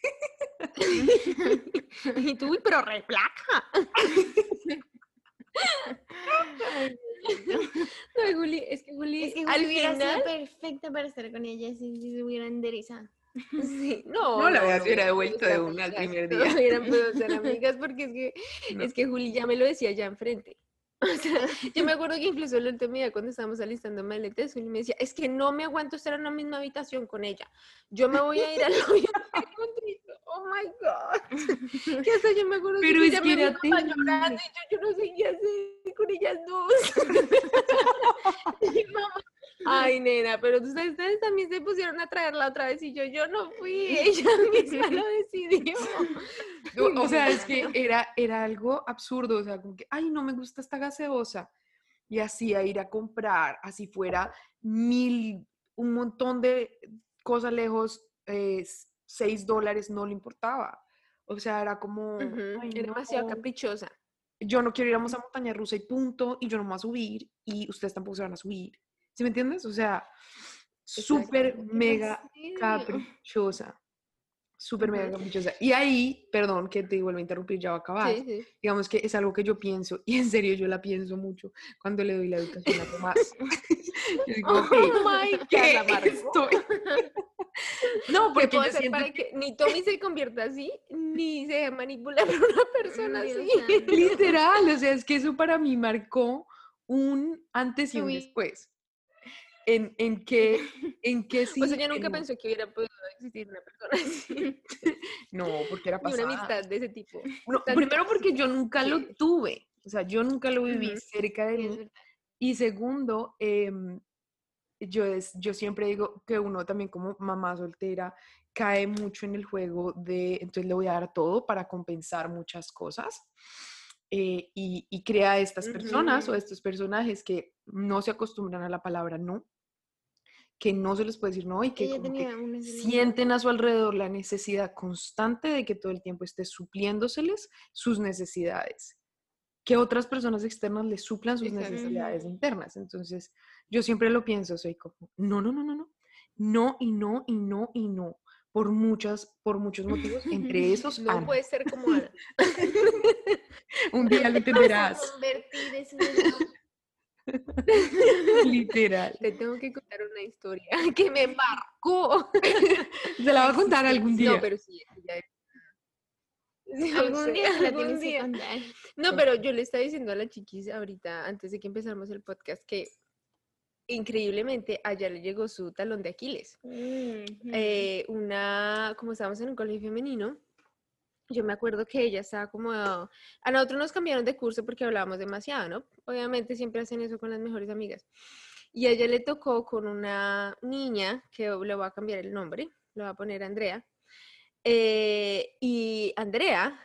y tú, pero re flaca. Ay, no. No, Juli, es que Juli, Es que al Juli sido final, perfecta para estar con ella si, si se hubiera enderezado. sí, no, No, la verdad, se hubiera devuelto de una al primer no día. hubieran podido ser amigas porque es que No. Es que Juli ya me lo decía ya enfrente. O sea, yo me acuerdo que incluso el último día cuando estábamos alistando maletas, Juli me decía, es que no me aguanto estar en la misma habitación con ella. Yo me voy a ir al hoyo contigo. Oh my God. Que hasta yo me acuerdo Pero que es ella que me llorando y yo, yo no sé qué hacer con ellas dos. Y mamá, Ay, nena, pero ustedes, ustedes también se pusieron a traerla otra vez y yo, yo no fui, ella misma lo decidió. O o sea, es que era, era algo absurdo, o sea, como que, ay, no me gusta esta gaseosa. Y así a ir a comprar, así fuera mil, un montón de cosas lejos, eh, seis dólares, no le importaba. O sea, era como, Ujú, "Ay, Era demasiado caprichosa. yo no quiero ir a montaña rusa y punto, y yo no me voy a subir, y ustedes tampoco se van a subir. ¿Sí me entiendes? O sea, súper mega caprichosa. Súper mega caprichosa. Y ahí, perdón que te vuelvo a interrumpir, ya va a acabar. Sí, sí. Digamos que es algo que yo pienso, y en serio yo la pienso mucho cuando le doy la educación a Tomás. yo digo, Oh "Ok, my ¿qué God, estoy? no, ¿Qué porque puedo yo hacer siento para que ni Tommy se convierta así, ni se deje manipular por una persona así? Literal, o sea, es que eso para mí marcó un antes y un después. En, en qué, en qué sí. O sea, yo nunca pensé que hubiera podido existir una persona así. no, porque era pasada. una amistad de ese tipo. primero porque yo nunca lo tuve. O sea, yo nunca lo viví cerca de mí. Y segundo, em, yo, es, yo siempre digo que uno también como mamá soltera cae mucho en el juego de, entonces le voy a dar todo para compensar muchas cosas. Eh, y, crea estas personas o estos personajes que no se acostumbran a la palabra no, que no se les puede decir no y que, sienten a su alrededor la necesidad constante de que todo el tiempo esté supliéndoseles sus necesidades, que otras personas externas les suplan sus necesidades internas. Entonces, yo siempre lo pienso, soy como, no, no, no, no, no, no y no y no y no por muchas, por muchos motivos, entre esos No puede ser como Un día lo entenderás. Literal. Te tengo que contar una historia que me marcó. Se la va a contar algún día. No, pero sí, algún día que contar. No, pero yo le estaba diciendo a la chiquis ahorita, antes de que empezáramos el podcast, que increíblemente allá le llegó su talón de Aquiles. Eh, una, como estábamos en un colegio femenino, yo me acuerdo que ella estaba como, a nosotros nos cambiaron de curso porque hablábamos demasiado, ¿no? Obviamente siempre hacen eso con las mejores amigas. Y a ella le tocó con una niña, que le voy a cambiar el nombre, le voy a poner Andrea. Eh, y Andrea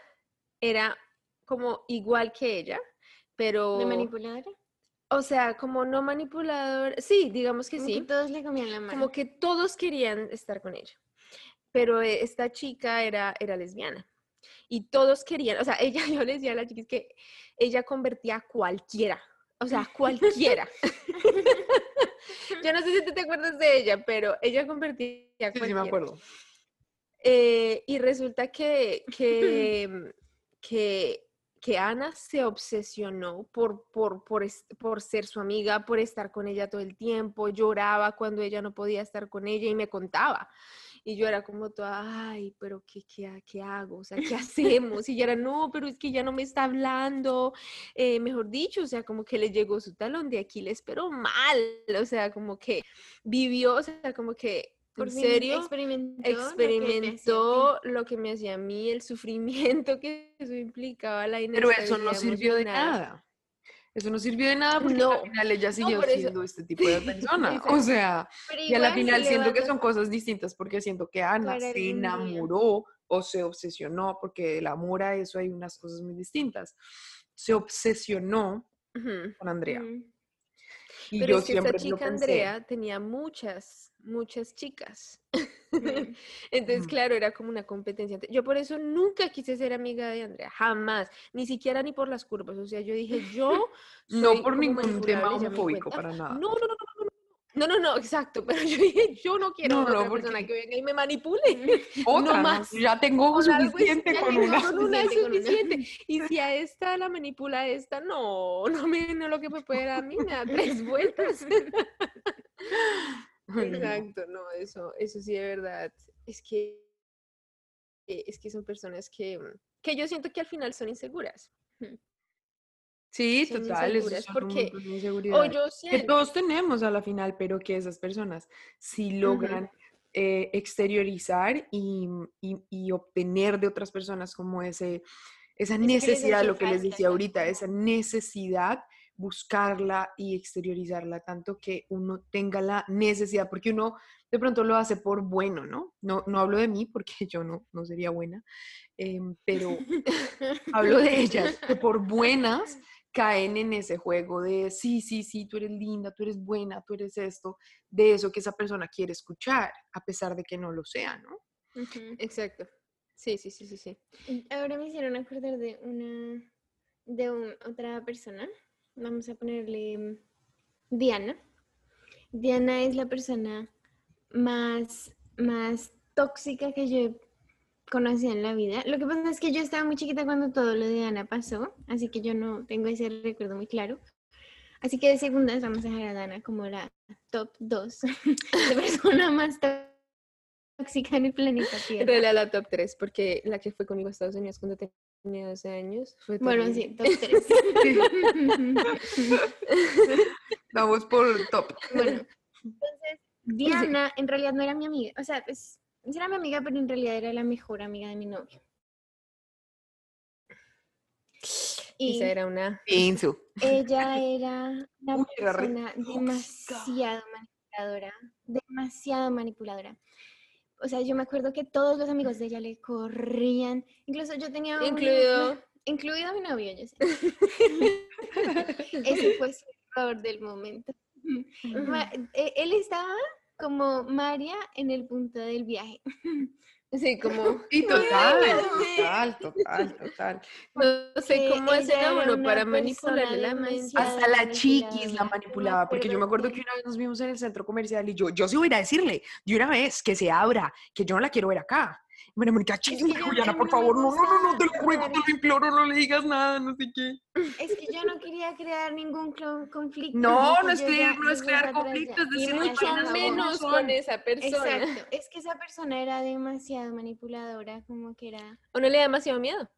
era como igual que ella, pero... ¿De manipuladora? O sea, como no manipulador, sí, digamos que sí. todos le comían la mano. Como que todos querían estar con ella. Pero eh, esta chica era, era lesbiana. Y todos querían, o sea, ella, yo le decía a la chica que ella convertía a cualquiera. O sea, cualquiera. yo no sé si te acuerdas de ella, pero ella convertía a cualquiera. Sí, sí me acuerdo. Eh, y resulta que, que, que que Ana se obsesionó por, por, por, por, ser su amiga, por estar con ella todo el tiempo, lloraba cuando ella no podía estar con ella y me contaba. Y yo era como toda, ay, pero ¿qué, qué, qué hago? O sea, ¿qué hacemos? Y ella era, no, pero es que ya no me está hablando. Eh, mejor dicho, o sea, como que le llegó su talón de Aquiles, pero mal. O sea, como que vivió, o sea, como que ¿En serio? Experimentó, lo, que me hacía a mí, el sufrimiento que eso implicaba, la Pero eso no sirvió de nada. Eso no sirvió de nada porque al final ella siguió siendo este tipo de persona. o sea, y a la final siento que son cosas distintas porque siento que Ana se enamoró o se obsesionó, porque el amor a eso hay unas cosas muy distintas. Se obsesionó con Andrea. Y Pero yo es que esta chica Andrea tenía muchas muchas chicas. Entonces, claro, era como una competencia. Yo por eso nunca quise ser amiga de Andrea, jamás, ni siquiera ni por las curvas. O sea, yo dije, yo... no por ningún tema homofóbico, para nada. No, no, no, no, no, no, no, exacto, pero yo dije, yo no quiero no, otra persona que venga y me manipule. Otra, no más. ya tengo suficiente con, una. Con una es suficiente. Y si a esta la manipula esta, no, no, me, no lo que me puede dar a mí, me da tres vueltas. Exacto, no, eso, eso sí de verdad. Es que, es que son personas que, que yo siento que al final son inseguras. Sí, total, eso porque que todos tenemos a la final, pero que esas personas sí logran eh, exteriorizar y, y, obtener de otras personas como ese, esa necesidad, lo que les decía ahorita, esa necesidad buscarla y exteriorizarla, tanto que uno tenga la necesidad, porque uno de pronto lo hace por bueno, ¿no? No, no hablo de mí porque yo no, no sería buena, em, pero hablo de ellas, que por buenas caen en ese juego de sí, sí, sí, tú eres linda, tú eres buena, tú eres esto, de eso que esa persona quiere escuchar, a pesar de que no lo sea, ¿no? Exacto. Sí, sí, sí, sí, sí. Ahora me hicieron acordar de una, de otra persona vamos a ponerle mm, Diana. Diana es la persona más, más tóxica que yo he conocido en la vida. Lo que pasa es que yo estaba muy chiquita cuando todo lo de Diana pasó, así que yo no tengo ese recuerdo muy claro. Así que de segundas vamos a dejar a Dana como la top 2 de persona más tóxica en el planeta Tierra. En la top 3, porque la que fue conmigo a Estados Unidos cuando te tenía 12 años. Fue bueno, sí, top 3. Vamos por top. Bueno, Diana en realidad no era mi amiga, o sea, pues era mi amiga, pero en realidad era la mejor amiga de mi novio. Y esa era una... Insu. Ella era una persona demasiado manipuladora, demasiado manipuladora. O sea, yo me acuerdo que todos los amigos de ella le corrían. Incluso yo tenía... Incluido... incluido a mi novio, yo sé. Ese fue su error del momento. E, él estaba como María en el punto del viaje. Sí, como... Y total, total, total, total. No sé cómo hacer uno para manipular la mente. Hasta la chiquis la manipulaba, porque yo me acuerdo que una vez nos vimos en el centro comercial y yo, yo sí voy a decirle de una vez que se abra, que yo no la quiero ver acá. Bueno, Mónica, Juliana, por favor, no, no, no, no, te lo ruego, te lo imploro, no le digas nada, no sé qué. Es que yo no quería crear ningún conflicto. No, no es, crear, no es crear conflicto, es decir, mucho menos con esa persona. Exacto, es que esa persona era demasiado manipuladora, como que era... O no le da demasiado miedo.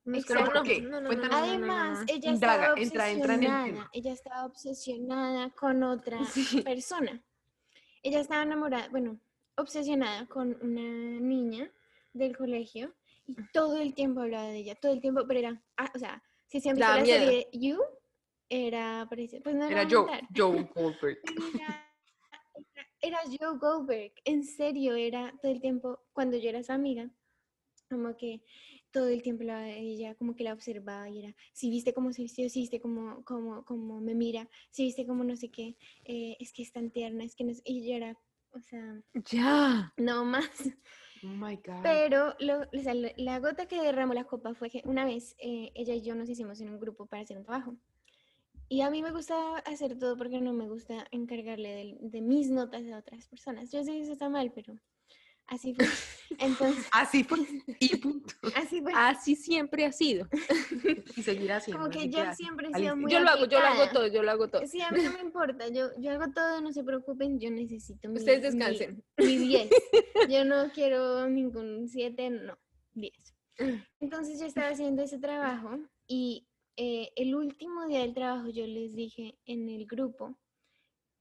Además, ella estaba obsesionada, ella estaba obsesionada con otra persona. Ella estaba enamorada, bueno, obsesionada con una niña del colegio y todo el tiempo hablaba de ella, todo el tiempo, pero era, ah, o sea, si siempre la, la serie You, era, pues no era, era Joe, Joe Goldberg. Era, Joe Goldberg, en serio, era todo el tiempo, cuando yo era su amiga, como que todo el tiempo la, ella como que la observaba y era, si viste cómo se vistió, si viste cómo, cómo, cómo me mira, si viste cómo no sé qué, eh, es que es tan tierna, es que no y yo era, o sea, ya, no más. Oh my God. Pero la gota que derramó la copa fue que una vez eh, ella y yo nos hicimos en un grupo para hacer un trabajo. Y a mí me gusta hacer todo porque no me gusta encargarle de, de mis notas a otras personas. Yo sé que eso está mal, pero Así fue. Entonces, así fue. Y punto. Así fue. Así siempre ha sido. y seguirá siendo. Como que yo siempre he sido muy Yo lo hago, yo lo hago todo, yo lo hago todo. Sí, a mí no me importa. Yo, yo hago todo, no se preocupen, yo necesito mi Ustedes descansen. Mi 10. yo no quiero ningún 7, no, 10. Entonces yo estaba haciendo ese trabajo y eh, el último día del trabajo yo les dije en el grupo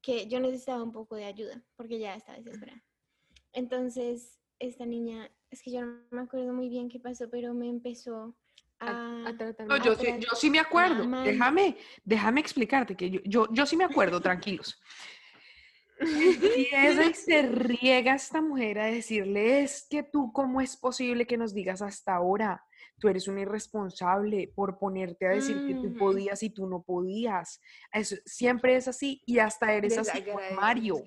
que yo necesitaba un poco de ayuda porque ya estaba desesperada. Entonces, esta niña, es que yo no me acuerdo muy bien qué pasó, pero me empezó a... tratar no, yo, sí, yo sí me acuerdo. Déjame, déjame explicarte que yo, yo, yo sí me acuerdo, tranquilos. Y esa y se riega esta mujer a decirle, es que tú, ¿cómo es posible que nos digas hasta ahora? Tú eres un irresponsable por ponerte a decir que tú podías y tú no podías. Eso, siempre es así y hasta eres así con Mario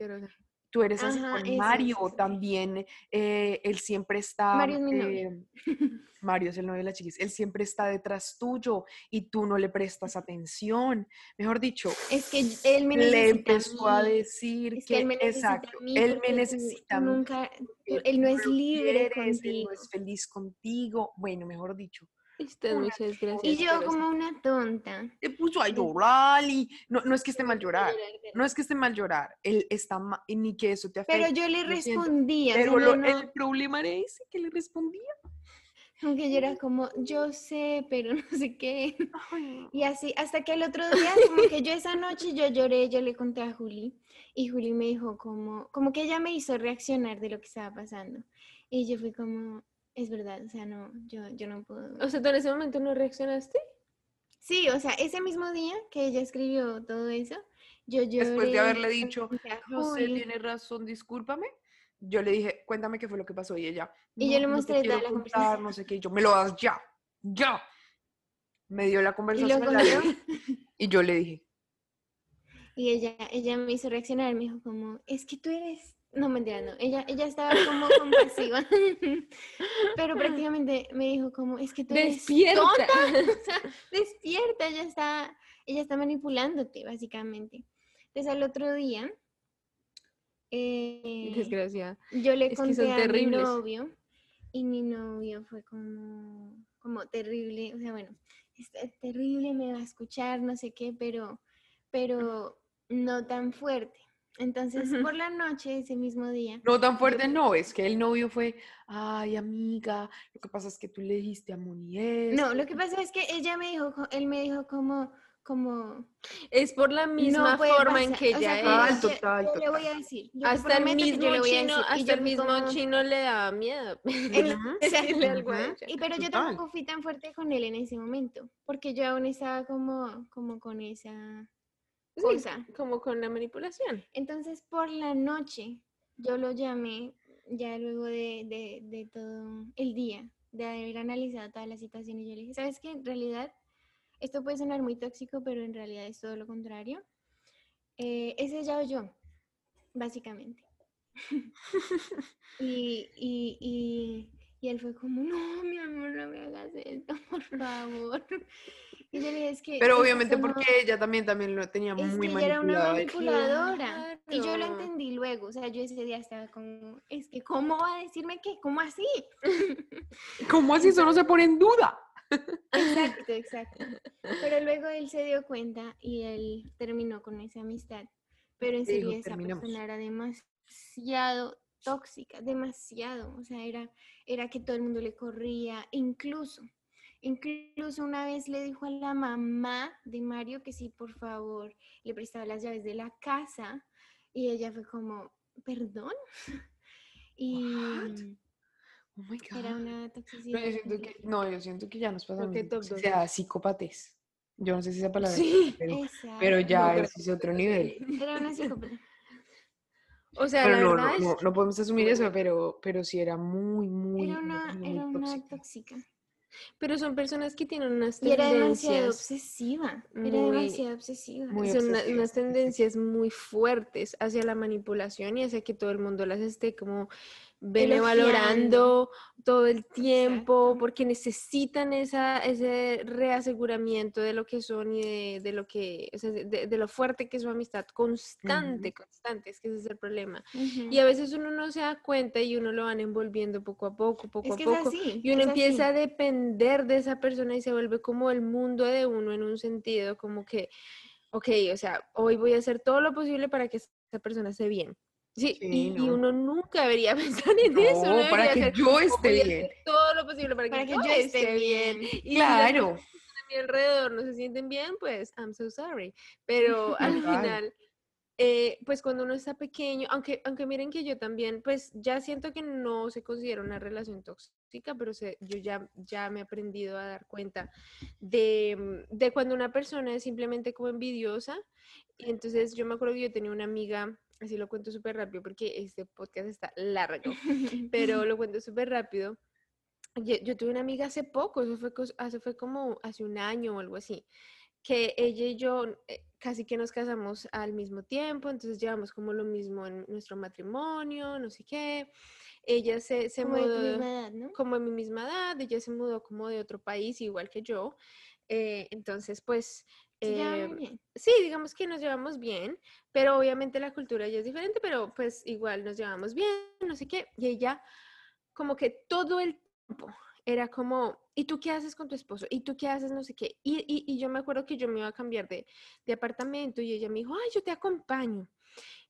tú eres así con Mario también, eh, él siempre está... Mario es mi novio. Em, Mario es el novio de la chiquis, él siempre está detrás tuyo y tú no le prestas atención. Mejor dicho, es que él me necesita le empezó a, decir que, él me exacto, él me necesita. Nunca, él no es libre contigo. Él no es feliz contigo. Bueno, mejor dicho, muchas gracias. Y yo como una tonta. Te puso a llorar y no, no es que esté mal llorar, no es que esté mal llorar, él está mal, ni que eso te afecte. Pero yo le respondía. Pero el problema era ese, que le respondía. Aunque yo era como, yo sé, pero no sé qué. Y así, hasta que el otro día, como que yo esa noche yo lloré, yo le conté a Juli y Juli me dijo como, como que ella me hizo reaccionar de lo que estaba pasando. Y yo fui como, es verdad, o sea, no, yo, yo no puedo. O sea, ¿tú en ese momento no reaccionaste? Sí, o sea, ese mismo día que ella escribió todo eso, yo lloré. Después de haberle dicho, José, tiene razón, discúlpame, yo le dije, cuéntame qué fue lo que pasó y ella. Y yo le mostré toda la conversación. No sé qué, yo me lo das ya, ya. Me dio la conversación y, y yo le dije. Y ella, ella me hizo reaccionar, me dijo como, es que tú eres no, mentira, no. Ella, ella estaba como compasiva. Pero prácticamente me dijo como, es que tú despierta. tonta. O sea, despierta, ella está, ella está manipulándote, básicamente. Entonces al otro día, eh, Desgracia. yo le conté a mi novio y mi novio fue como, como terrible, o sea, bueno, es terrible, me va a escuchar, no sé qué, pero, pero no tan fuerte. Entonces, por la noche, ese mismo día. No tan fuerte, no, es que el novio fue, ay, amiga, lo que pasa es que tú le dijiste a Monier. No, lo que pasa es que ella me dijo, él me dijo como, como es por la misma forma en que ella es. Total, Yo, le voy a decir. hasta el mismo chino, hasta el mismo chino le daba miedo. y pero yo tampoco fui tan fuerte con él en ese momento, porque yo aún estaba como, como con esa cosa. como con la manipulación. Entonces, por la noche, yo lo llamé, ya luego de, de, de todo el día, de haber analizado toda la situación, y yo le dije, ¿sabes qué? En realidad esto puede sonar muy tóxico, pero en realidad es todo lo contrario. Eh, es ella o yo, básicamente. y, y, y, y, él fue como, no, mi amor, no me hagas esto, por favor. Y yo dije, es que... Pero obviamente porque ella también, también lo tenía muy que era una manipuladora. Y yo lo entendí luego, o sea, yo ese día estaba como, es que, ¿cómo va a decirme que? ¿Cómo así? ¿Cómo así? Eso no se pone en duda. Exacto, exacto. Pero luego él se dio cuenta y él terminó con esa amistad. Pero en serio esa persona era demasiado tóxica, demasiado. O sea, era, era que todo el mundo le corría, incluso. Incluso una vez le dijo a la mamá de Mario que sí, por favor, le prestaba las llaves de la casa y ella fue como, ¿perdón? Y Oh my God. Era una toxicidad. yo siento que, no, yo siento que ya nos pasamos. O sea, psicópates. Yo no sé si esa palabra. pero, pero ya es otro nivel. Era una psicópata. O sea, la no, verdad no, no, podemos asumir eso, pero, pero sí era muy, muy. Era una, era una tóxica. Pero son personas que tienen unas tendencias. Y era demasiado obsesiva. Era demasiado obsesiva. son unas tendencias muy fuertes hacia la manipulación y hacia que todo el mundo las esté como valorando todo el tiempo porque necesitan esa, ese reaseguramiento de lo que son y de, lo que, de, lo fuerte que es su amistad, constante, constante, es que ese es el problema. Y a veces uno no se da cuenta y uno lo van envolviendo poco a poco, poco a poco, y uno empieza a depender de esa persona y se vuelve como el mundo de uno en un sentido, como que, ok, o sea, hoy voy a hacer todo lo posible para que esa persona esté bien Sí, y, uno nunca debería pensar en eso. No, para que yo esté bien. Todo lo posible para, que, yo esté bien. Y claro. Si a mi alrededor no se sienten bien, pues I'm so sorry. Pero al final, eh, pues cuando uno está pequeño, aunque, aunque miren que yo también, pues ya siento que no se considera una relación tóxica, pero yo ya, ya me he aprendido a dar cuenta de, de cuando una persona es simplemente como envidiosa. Y entonces yo me acuerdo que yo tenía una amiga así lo cuento súper rápido porque este podcast está largo, pero lo cuento súper rápido. Yo, tuve una amiga hace poco, eso fue, hace, fue como hace un año o algo así, que ella y yo eh, casi que nos casamos al mismo tiempo, entonces llevamos como lo mismo en nuestro matrimonio, no sé qué. Ella se, se mudó como en mi misma edad, ella se mudó como de otro país, igual que yo. Eh, entonces, pues eh, sí, digamos que nos llevamos bien, pero obviamente la cultura ya es diferente, pero pues igual nos llevamos bien, no sé qué. Y ella, como que todo el tiempo era como, ¿y tú qué haces con tu esposo? ¿Y tú qué haces? No sé qué. Y, y, yo me acuerdo que yo me iba a cambiar de, de, apartamento y ella me dijo, ay, yo te acompaño.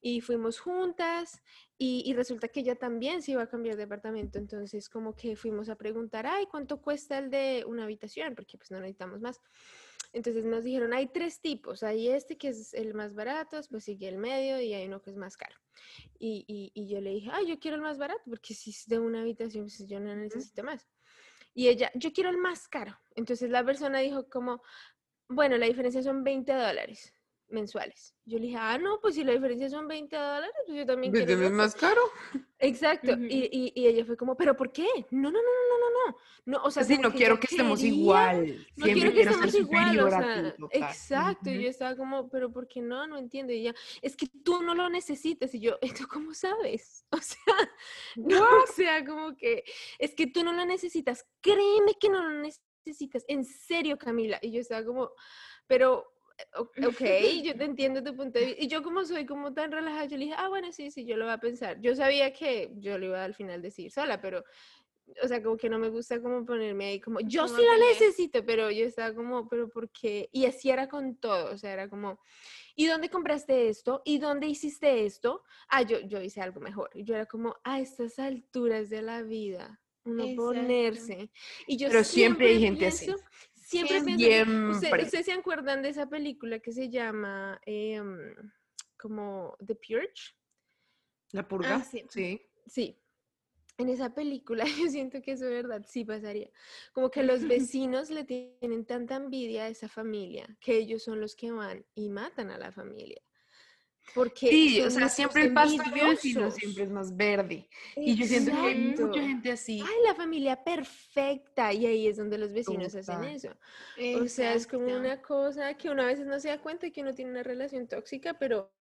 Y fuimos juntas y, y, resulta que ella también se iba a cambiar de apartamento. Entonces como que fuimos a preguntar, ay, ¿cuánto cuesta el de una habitación? Porque pues no necesitamos más. Entonces nos dijeron, hay tres tipos, hay este que es el más barato, después sigue el medio y hay uno que es más caro. Y, y, yo le dije, ay, yo quiero el más barato, porque si es de una habitación, pues yo no necesito más. Y ella, yo quiero el más caro. Entonces la persona dijo como, bueno, la diferencia son 20 dólares mensuales. Yo le dije, ah, no, pues si la diferencia son 20 dólares, pues yo también pues quiero. más caro? Exacto. y, y, ella fue como, ¿pero por qué? No, no, no, no, no, no. no o sea, sí, no quiero que estemos igual. No quiero que estemos igual. O sea, exacto. Y yo estaba como, ¿pero por qué no? No entiendo. Y ella, es que tú no lo necesitas. Y yo, ¿esto cómo sabes? O sea, no, o sea, como que, es que tú no lo necesitas. Créeme que no lo necesitas. En serio, Camila. Y yo estaba como, pero ok, yo te entiendo tu punto de vista. Y yo como soy como tan relajada, yo le dije, ah, bueno, sí, sí, yo lo voy a pensar. Yo sabía que yo lo iba al final decir sola, pero, o sea, como que no me gusta como ponerme ahí como, yo sí la necesito, pero yo estaba como, pero ¿por qué? Y así era con todo, o sea, era como, ¿y dónde compraste esto? ¿Y dónde hiciste esto? Ah, yo, yo hice algo mejor. Y yo era como, a estas alturas de la vida, uno ponerse. Y yo pero siempre, hay gente así Siempre Siempre. ¿Ustedes usted se acuerdan de esa película que se llama em, como The Purge? ¿La purga? Ah, sí. sí. Sí. En esa película yo siento que eso de verdad sí pasaría. Como que los vecinos le tienen tanta envidia a esa familia que ellos son los que van y matan a la familia. Porque Sí, o sea, siempre el pasto envidiosos. siempre es más verde. Y yo siento que hay mucha Exacto. gente así. Ay, la familia perfecta. Y ahí es donde los vecinos hacen eso. O sea, es como Exacto. una cosa que uno a veces no se da cuenta que uno tiene una relación tóxica, pero,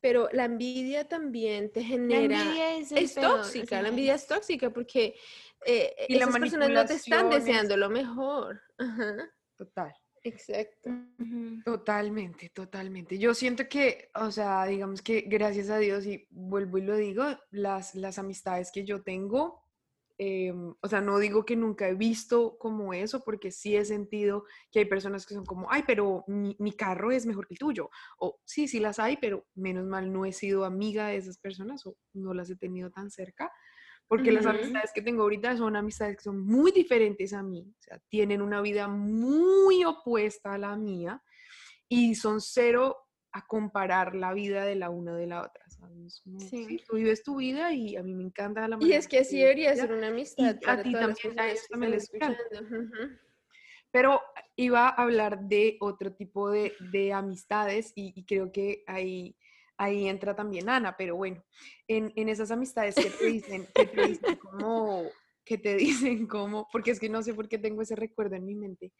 pero la envidia también te La genera... envidia es, el es peor, tóxica, la envidia es tóxica porque eh, Y la esas personas no te están deseando lo mejor. Ajá, Total. Exacto. Totalmente, totalmente. Yo siento que, o sea, digamos que gracias a Dios, y vuelvo y lo digo, las, las amistades que yo tengo, em, o sea, no digo que nunca he visto como eso, porque sí he sentido que hay personas que son como, ay, pero mi, mi carro es mejor que el tuyo. O sí, sí las hay, pero menos mal no he sido amiga de esas personas o no las he tenido tan cerca. Porque las Ujú. amistades que tengo ahorita son amistades que son muy diferentes a mí, o sea, tienen una vida muy opuesta a la mía y son cero a comparar la vida de la una de la otra. ¿sabes? Como, Sí. sí, tú vives tu vida y a mí me encanta la Y es que así debería ser una amistad a para ti las también, a ellos también les encanta. Pero iba a hablar de otro tipo de, de amistades y, y creo que ahí, ahí entra también Ana, pero bueno, en, en esas amistades que te dicen, que te dicen como, que te dicen como, porque es que no sé por qué tengo ese recuerdo en mi mente.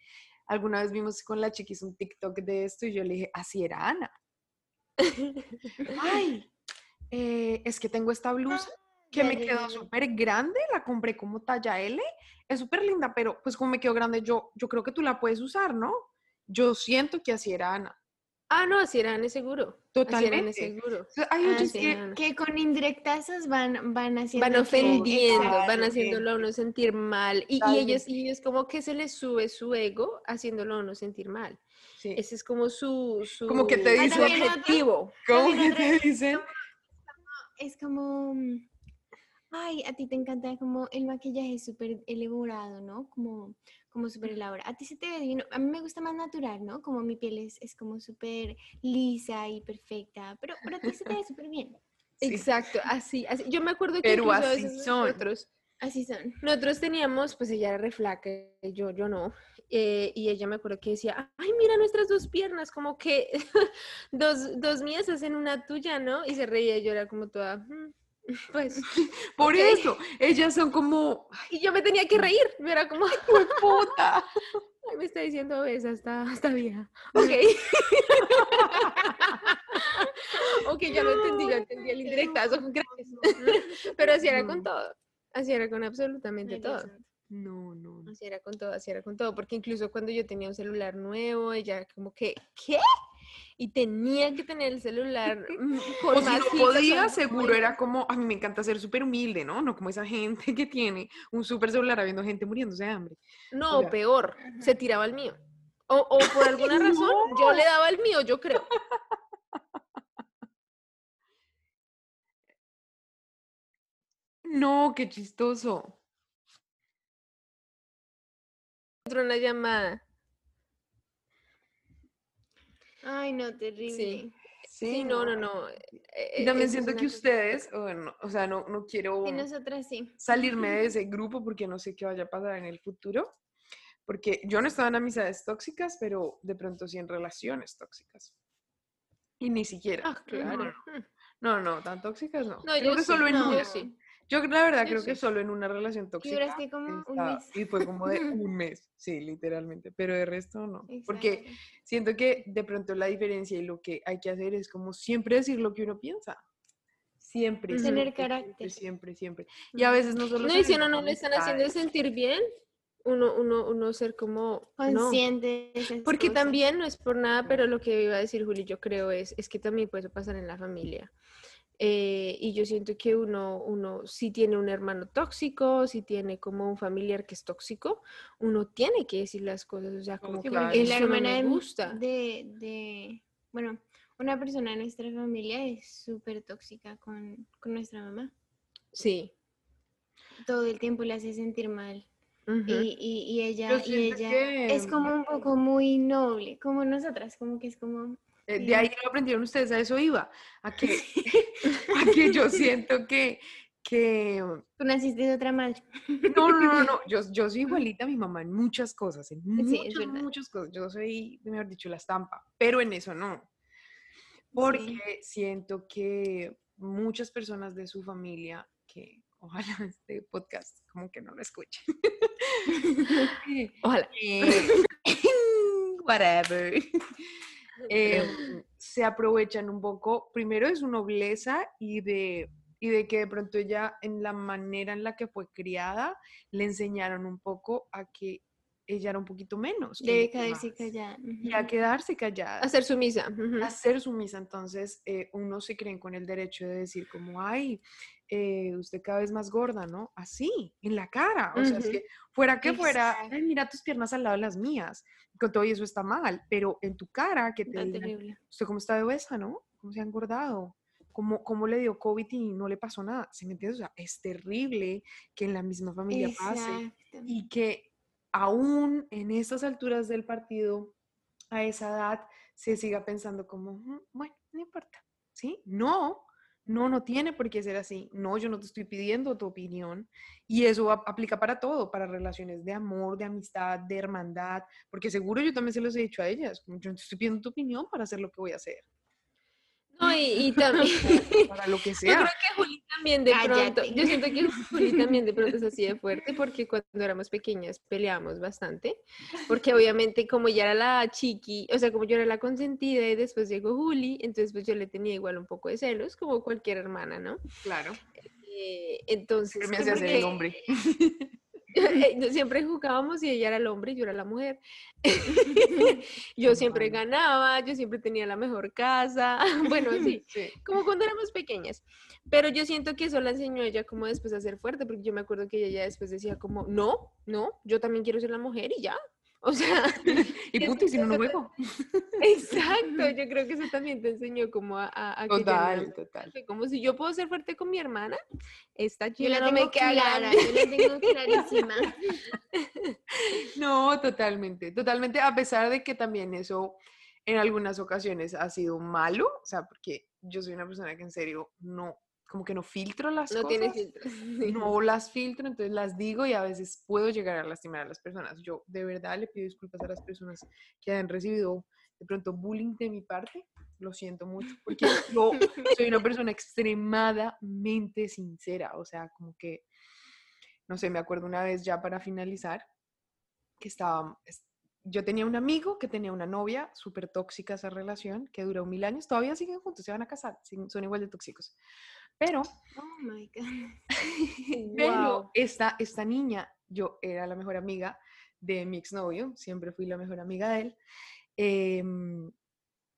Alguna vez vimos con la chiquis un TikTok de esto y yo le dije, así era Ana. Ay, eh, es que tengo esta blusa que me quedó súper grande, la compré como talla L, es súper linda, pero pues como me quedó grande, yo, yo creo que tú la puedes usar, ¿no? Yo siento que así era Ana, Ah, no, así eran seguro. Así eran totalmente. seguro. Hay Ah, muchos que, con indirectazos van, van haciendo. Van que- ofendiendo, van haciéndolo a uno sentir mal. Y, y ellos, y ellos como que se les sube su ego haciéndolo a uno sentir mal. sí, Ese es como su, su, Como que te dicen- objetivo. ¿cómo también que te dicen? Es como. mm, Ay, a ti te encanta como el maquillaje súper elaborado, ¿no? Como, como súper elaborado. A ti se te ve divino. A mí me gusta más natural, ¿no? Como mi piel es, es como súper lisa y perfecta. Pero, pero a ti se te ve súper bien. Sí. Exacto, así, así. Yo me acuerdo que Pero así son. nosotros, Así son. nosotros teníamos, pues ella era reflaca, yo, yo no. eh, y ella me acuerdo que decía, ay, mira nuestras dos piernas, como que dos, dos mías hacen una tuya, ¿no? Y se reía y yo era como toda, "Mm, pues. Por eso, ellas son como, Y yo me tenía que reír, yo era como, ¡Jue puta! ay, me está diciendo esa, está, está vieja. Ok. ok, ya lo entendí, ya entendí el indirectazo, gracias. Pero así era con todo, así era con absolutamente todo. No, no, no. Así era con todo, así era con todo, porque incluso cuando yo tenía un celular nuevo, ella como que, ¿qué? Y tenía que tener el celular mm, con O si más no gigas, podía, seguro era como, a mí me encanta ser súper humilde, ¿no? No como esa gente que tiene un súper celular habiendo gente muriéndose de hambre. No, peor, se tiraba el mío. O, o por alguna razón, yo le daba el mío, yo creo. No, qué chistoso. Entró una llamada. Ay, no, terrible. Sí, no, no, no. eh, Y eh, también siento que ustedes, bueno, o sea, no, no quiero nosotras sí. salirme de ese grupo porque no sé qué vaya a pasar en el futuro. Porque yo no estaba en amistades tóxicas, pero de pronto sí en relaciones tóxicas. Y ni siquiera. Ah, claro. No, no, tan tóxicas no. No, creo yo que solo en no, una. yo sí. Yo la verdad creo que solo en una relación Y tóxica. duraste como un mes. Y fue como de un mes, sí, literalmente. Pero de resto no. Porque Exacto. siento que de pronto la diferencia y lo que hay que hacer es como siempre decir lo que uno piensa. Siempre. Ujú. siempre, Tener carácter. Siempre, siempre. Y a veces no solo No, y si uno no le están haciendo sentir bien, uno, uno, uno ser como... no. Consciente esas Porque cosas. también no es por nada, pero lo que iba a decir Juli, yo creo es, es que también puede pasar en la familia. Eh, y yo siento que uno, uno, si tiene un hermano tóxico, si tiene como un familiar que es tóxico, uno tiene que decir las cosas, o sea, como que Claro. Y la no hermana me de, gusta. de, de- bueno, una persona de nuestra familia es súper tóxica con, con nuestra mamá. Sí. Todo el tiempo le hace sentir mal. y, ella, y ella es como un poco muy noble, como nosotras, como que es como... Eh, de ahí lo aprendieron ustedes, a eso iba, a que, a que yo siento que, que... Tú naciste de otra madre. No, no, no, no, Yo, yo soy igualita a mi mamá en muchas cosas, en muchas, muchas cosas. Yo soy, mejor dicho, la estampa, pero en eso no. Porque siento que muchas personas de su familia, que ojalá este podcast como que no lo escuchen. ojalá. whatever. Em, se aprovechan un poco, primero de su nobleza y de, y de que de pronto ella, en la manera en la que fue criada, le enseñaron un poco a que ella era un poquito menos. Debe quedarse callada. Y a quedarse callada. A hacer sumisa. A ser sumisa. Entonces, eh, uno se creen con el derecho de decir como, ay, eh, usted cada vez más gorda, ¿no? Así, en la cara. O sea, que fuera que fuera, ay, mira tus piernas al lado de las mías. Con todo eso está mal, pero en tu cara, que te digan, usted cómo está de obesa, ¿no? ¿Cómo se ha engordado? ¿Cómo, ¿Cómo, le dio COVID y no le pasó nada? ¿Se me entiende? O sea, es terrible que en la misma familia pase y que aún en estas alturas del partido, a esa edad, se siga pensando como, mm, bueno, no importa, ¿sí? No, no, no tiene por qué ser así. No, yo no te estoy pidiendo tu opinión. Y eso aplica para todo, para relaciones de amor, de amistad, de hermandad, porque seguro yo también se los he dicho a ellas, yo no te estoy pidiendo tu opinión para hacer lo que voy a hacer. No, y, también. Para lo que sea. Yo creo que Juli también de pronto. Yo siento que Juli también de pronto es así de fuerte porque cuando éramos pequeñas peleamos bastante. Porque obviamente, como ya era la chiqui, o sea, como yo era la consentida y después llegó Juli, entonces pues yo le tenía igual un poco de celos, como cualquier hermana, ¿no? Claro. Eh, entonces. me hace el hombre. Eh, siempre jugábamos y ella era el hombre y yo era la mujer. yo siempre ganaba, yo siempre tenía la mejor casa. Bueno, sí, como cuando éramos pequeñas. Pero yo siento que eso la enseñó ella como después a ser fuerte, porque yo me acuerdo que ella ya después decía como, no, no, yo también quiero ser la mujer y ya, o sea, y puto, y si no, no juego. Exacto, yo creo que eso también te enseñó como a, a, total, total. Como si yo puedo ser fuerte con mi hermana, esta chica no me queda clara, yo la tengo clarísima. no, totalmente, totalmente, a pesar de que también eso en algunas ocasiones ha sido malo, o sea, porque yo soy una persona que en serio no como que no filtro las no cosas. No filtro. No las filtro, entonces las digo y a veces puedo llegar a lastimar a las personas. Yo de verdad le pido disculpas a las personas que han recibido de pronto bullying de mi parte. Lo siento mucho porque yo soy una persona extremadamente sincera. O sea, como que, no sé, me acuerdo una vez ya para finalizar que estaba, yo tenía un amigo que tenía una novia, súper tóxica esa relación, que duró mil años, todavía siguen juntos, se van a casar, son igual de tóxicos. Pero, oh my God. pero esta, esta niña, yo era la mejor amiga de mi exnovio, siempre fui la mejor amiga de él. Em,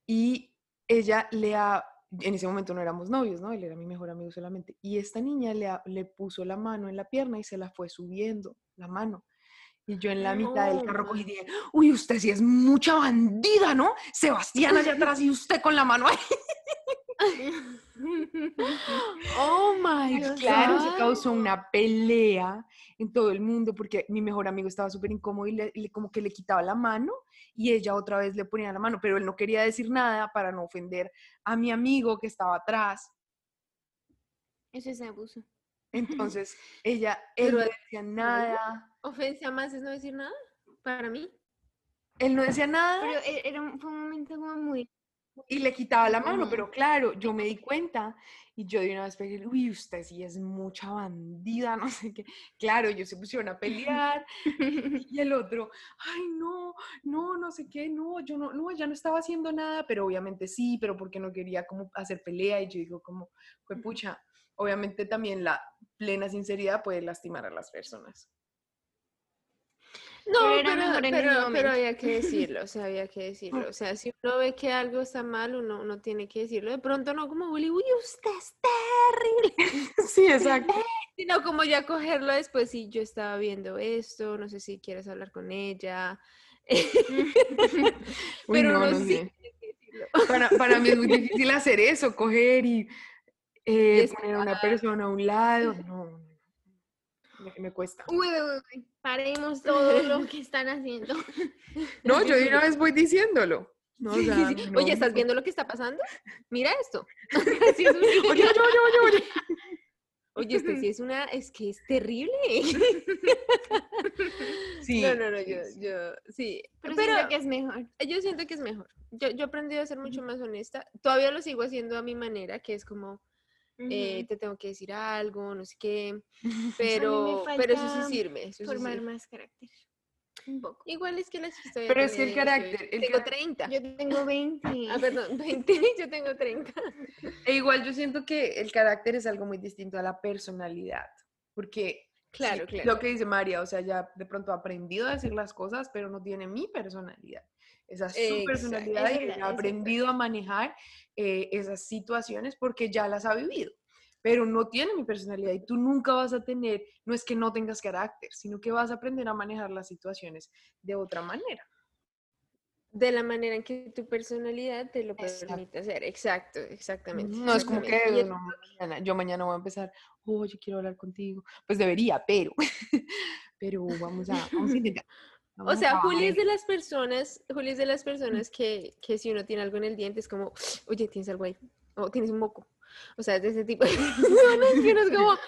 y ella le ha, en ese momento no éramos novios, ¿no? Él era mi mejor amigo solamente. Y esta niña le, le puso la mano en la pierna y se la fue subiendo, la mano. Y yo en la mitad del carro cogí y dije, uy, usted sí es mucha bandida, ¿no? Sebastián allá atrás y usted con la mano ahí. Oh my God. Claro, se causó una pelea en todo el mundo porque mi mejor amigo estaba súper incómodo y le, como que le quitaba la mano y ella otra vez le ponía la mano, pero él no quería decir nada para no ofender a mi amigo que estaba atrás. Eso es abuso. Entonces, ella, él no decía nada. ¿Ofensa más es no decir nada? Para mí. Él no decía nada. Pero e, era, fue un momento como muy y le quitaba la mano, pero claro, yo me di cuenta y yo de una vez pegué, uy, usted sí es mucha bandida, no sé qué. Claro, ellos se pusieron a pelear y el otro, ay, no, no, no sé qué, no, yo no, no, ya no estaba haciendo nada, pero obviamente sí, pero porque no quería como hacer pelea y yo digo como, fue pucha, obviamente también la plena sinceridad puede lastimar a las personas. No, pero, pero, había que decirlo, o sea, había que decirlo. O sea, si uno ve que algo está mal, uno, uno tiene que decirlo. De pronto no como Willy, uy, usted es terrible. Sí, exacto. Sino como ya cogerlo después, si yo estaba viendo esto, no sé si quieres hablar con ella. pero no, no, sé. Para, para, mí es muy difícil hacer eso, coger y eh, poner a una persona a un lado. No, me, cuesta. Uy, uy, uy, paremos todo lo que están haciendo. No, yo de una vez voy diciéndolo. No, o sea, no, Oye, ¿estás no. viendo lo que está pasando? Mira esto. Así es un- Oye, oye, oye, oye, oye. Oye, este sí es una, es que es terrible. Sí. No, no, no, yo, sí. yo, sí. Pero, Pero, siento que es mejor. yo siento que es mejor. Yo, yo he aprendido a ser mucho más honesta. Todavía lo sigo haciendo a mi manera, que es como, eh, te tengo que decir algo, no sé qué. Pero, pero eso sí sirve. Eso sí Formar sirve. más carácter. Un poco. Igual es que la chiquita Pero es que el carácter- el tengo cara- 30. Yo tengo 20. Ah, perdón, 20, yo tengo 30. E igual yo siento que el carácter es algo muy distinto a la personalidad, porque Claro, sí, claro. lo que dice María, o sea, ya de pronto ha aprendido a decir las cosas, pero no tiene mi personalidad. Esa es su personalidad y ha aprendido a manejar eh, esas situaciones porque ya las ha vivido. Pero no tiene mi personalidad y tú nunca vas a tener, no es que no tengas carácter, sino que vas a aprender a manejar las situaciones de otra manera. De la manera en que tu personalidad te lo Exacto. permite hacer. Exacto, exactamente. No es como que no, mañana- yo mañana voy a empezar, oh, yo quiero hablar contigo. Pues debería, pero, pero vamos a, vamos a intentar. O sea, Juli es de las personas, Juli es de las personas que, que si uno tiene algo en el diente es como, oye, tienes algo ahí, o tienes un moco. O sea, es de ese tipo de personas que uno es como,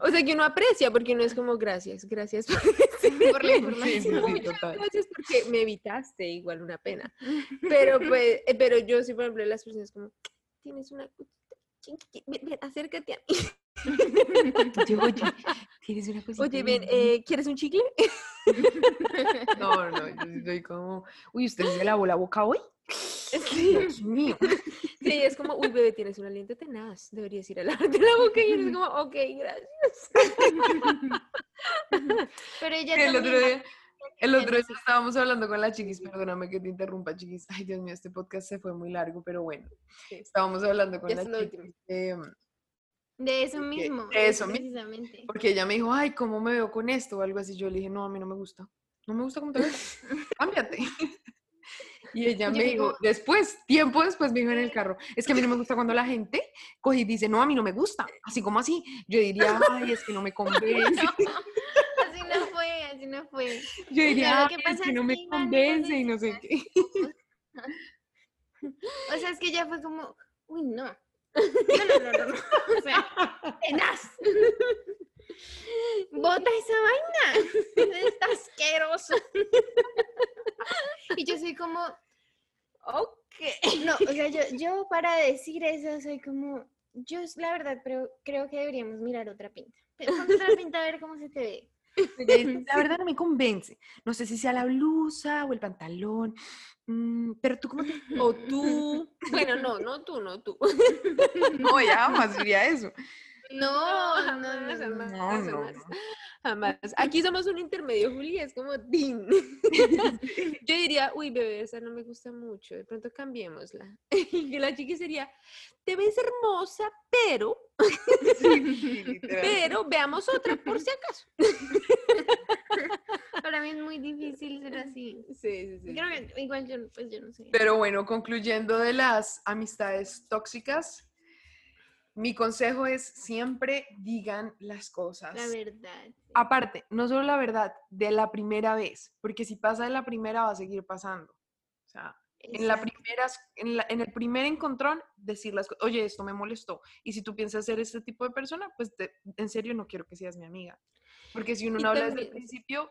o sea, que uno aprecia porque uno es como, gracias, gracias por decirme". Por la en- Sí, sí, información. sí, total. Gracias porque me evitaste igual una pena. Pero pues, eh, pero yo sí, por ejemplo, las personas como, tienes una ven, acércate a mí. Oye, oye, tienes una cosita. Oye, ven, ahí? eh, ¿quieres un chicle? No, no, yo soy como, uy, ¿usted se lavó la boca hoy? Sí. Dios mío. Sí, es como, uy, bebé, tienes un aliento tenaz, deberías ir a lavarte la boca. Y uno es como, ok, gracias. Pero ella El otro día, el otro día estábamos hablando con la chiquis, perdóname que te interrumpa, chiquis. Ay, Dios mío, este podcast se fue muy largo, pero bueno. Sí. Estábamos hablando con Ya la chiquis de, eso mismo. de eso mismo. Precisamente. Porque ella me dijo, ay, ¿cómo me veo con esto? O algo así. Yo le dije, no, a mí no me gusta. No me gusta cómo te ves. Cámbiate. Y ella Yo me dijo, digo- después, tiempo después me dijo en el carro, es que a mí no me gusta cuando la gente coge y dice, no, a mí no me gusta. Así como así. Yo diría, ay, es que no me convence. Así no fue, así no fue. Yo diría, "Ay, es que no me convence y no sé qué. O sea, es que ella fue como, uy, no. No, no, no, no, no. O sea. Bota esa vaina. Está asqueroso. Y yo soy como, Ok. no, o sea, yo, yo para decir eso soy como, yo la verdad, pero creo que deberíamos mirar otra pinta. Pero ponte otra pinta a ver cómo se te ve. La verdad no me convence. No sé si sea la blusa o el pantalón. mm, pero tú cómo te... O tú. Bueno, no, no tú, no tú. No, ya jamás diría eso. No, no, no, jamás, no, no. jamás, No, no, jamás. no. Jamás. Aquí somos un intermedio, Juli, es como din. Yo diría, uy, bebé, esa no me gusta mucho, de pronto cambiémosla. Y que la chiqui sería, te ves hermosa, pero, Sí, pero veamos otra por si acaso. Para mí es muy difícil ser así. Sí, sí, sí. Creo que igual yo, pues yo no sé. Pero bueno, concluyendo de las amistades tóxicas, mi consejo es siempre digan las cosas. La verdad. sí. Aparte, no solo la verdad, de la primera vez, porque si pasa de la primera va a seguir pasando. O sea, en, la Exacto. primeras, en, la- en el primer encontrón, decir las cosas, oye, esto me molestó. Y si tú piensas ser este tipo de persona, pues te- en serio no quiero que seas mi amiga. Porque si uno no habla desde el principio,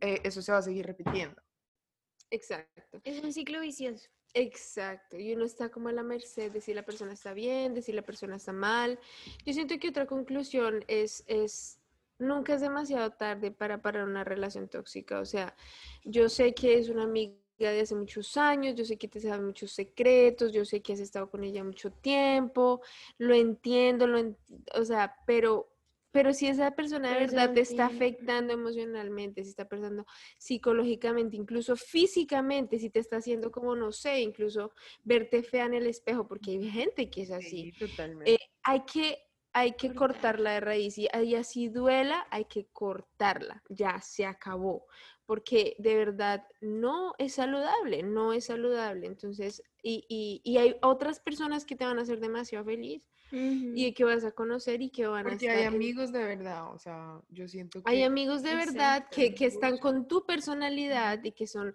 eh, eso se va a seguir repitiendo. Exacto. Es un ciclo vicioso. Exacto, y uno está como a la merced de si la persona está bien, de si la persona está mal. Yo siento que otra conclusión es, es nunca es demasiado tarde para parar una relación tóxica. O sea, yo sé que es una amiga de hace muchos años, yo sé que te sabe muchos secretos, yo sé que has estado con ella mucho tiempo, lo entiendo, lo en- o sea, pero, pero si esa persona de verdad te está afectando emocionalmente, si está afectando psicológicamente, incluso físicamente, si te está haciendo como, no sé, incluso verte fea en el espejo, porque hay gente que es así. totalmente. Eh, hay que, hay que Cortar. cortarla de raíz y, y así duela, hay que cortarla, ya se acabó. porque de verdad no es saludable, no es saludable. Entonces, y, y, hay otras personas que te van a hacer demasiado feliz y que vas a conocer y que van a estar. hay amigos de verdad, o sea, yo siento que. Hay amigos de verdad que, que están con tu personalidad y que son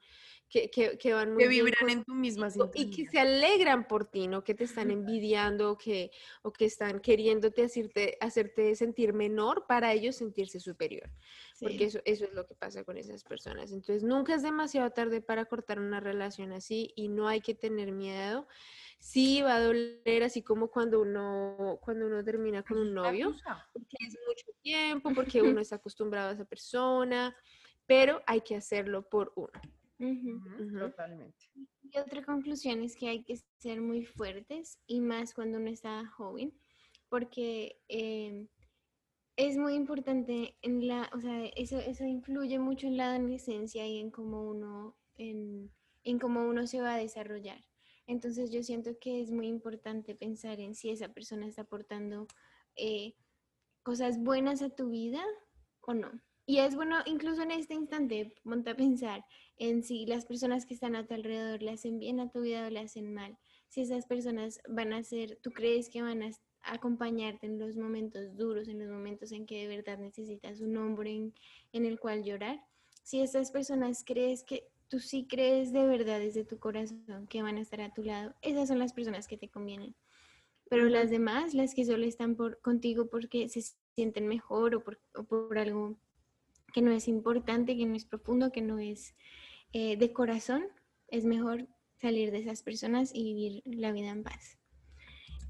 que, que, que van muy que vibran en tu misma y que se alegran por ti, no que te están envidiando que, o que están queriéndote hacerte, hacerte sentir menor para ellos sentirse superior. Porque eso, eso es lo que pasa con esas personas. Entonces, nunca es demasiado tarde para cortar una relación así y no hay que tener miedo. Sí va a doler, así como cuando uno, cuando uno termina con un novio, porque es mucho tiempo, porque uno está acostumbrado a esa persona, pero hay que hacerlo por uno. Totalmente. Y otra conclusión es que hay que ser muy fuertes y más cuando uno está joven, porque em, es muy importante en la, o sea, eso, eso influye mucho en la adolescencia y en cómo uno, en, en cómo uno se va a desarrollar. Entonces yo siento que es muy importante pensar en si esa persona está aportando eh, cosas buenas a tu vida o no. Y es bueno, incluso en este instante, ponte a pensar en si las personas que están a tu alrededor le hacen bien a tu vida o le hacen mal. Si esas personas van a ser, tú crees que van a acompañarte en los momentos duros, en los momentos en que de verdad necesitas un hombre en, en el cual llorar. Si esas personas crees que tú sí crees de verdad desde tu corazón que van a estar a tu lado, esas son las personas que te convienen. Pero las demás, las que solo están por, contigo porque se sienten mejor o por, o por algo que no es importante, que no es profundo, que no es eh, de corazón, es mejor salir de esas personas y vivir la vida en paz.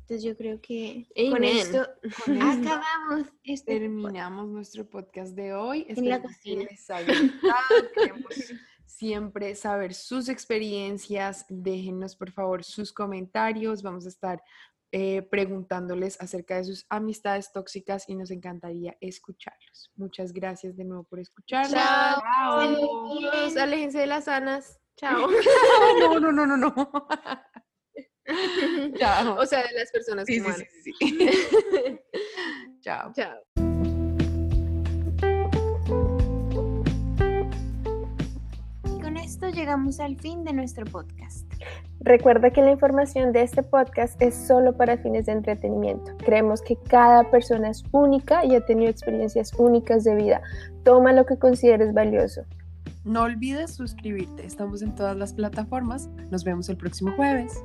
Entonces yo creo que con esto acabamos. Este Terminamos nuestro podcast de hoy. En la cocina. Queremos siempre saber sus experiencias. Déjenos por favor sus comentarios. Vamos a estar eh, preguntándoles acerca de sus amistades tóxicas y nos encantaría escucharlos. Muchas gracias de nuevo por escucharnos. Chao. Chao. Aléjense de las sanas. Chao. no, no, no, no, no. Chao. O sea, de las personas sí, humanas. Sí, sí, sí. Chao. Chao. Esto llegamos al fin de nuestro podcast. Recuerda que la información de este podcast es solo para fines de entretenimiento. Creemos que cada persona es única y ha tenido experiencias únicas de vida. Toma lo que consideres valioso. No olvides suscribirte. Estamos en todas las plataformas. Nos vemos el próximo jueves.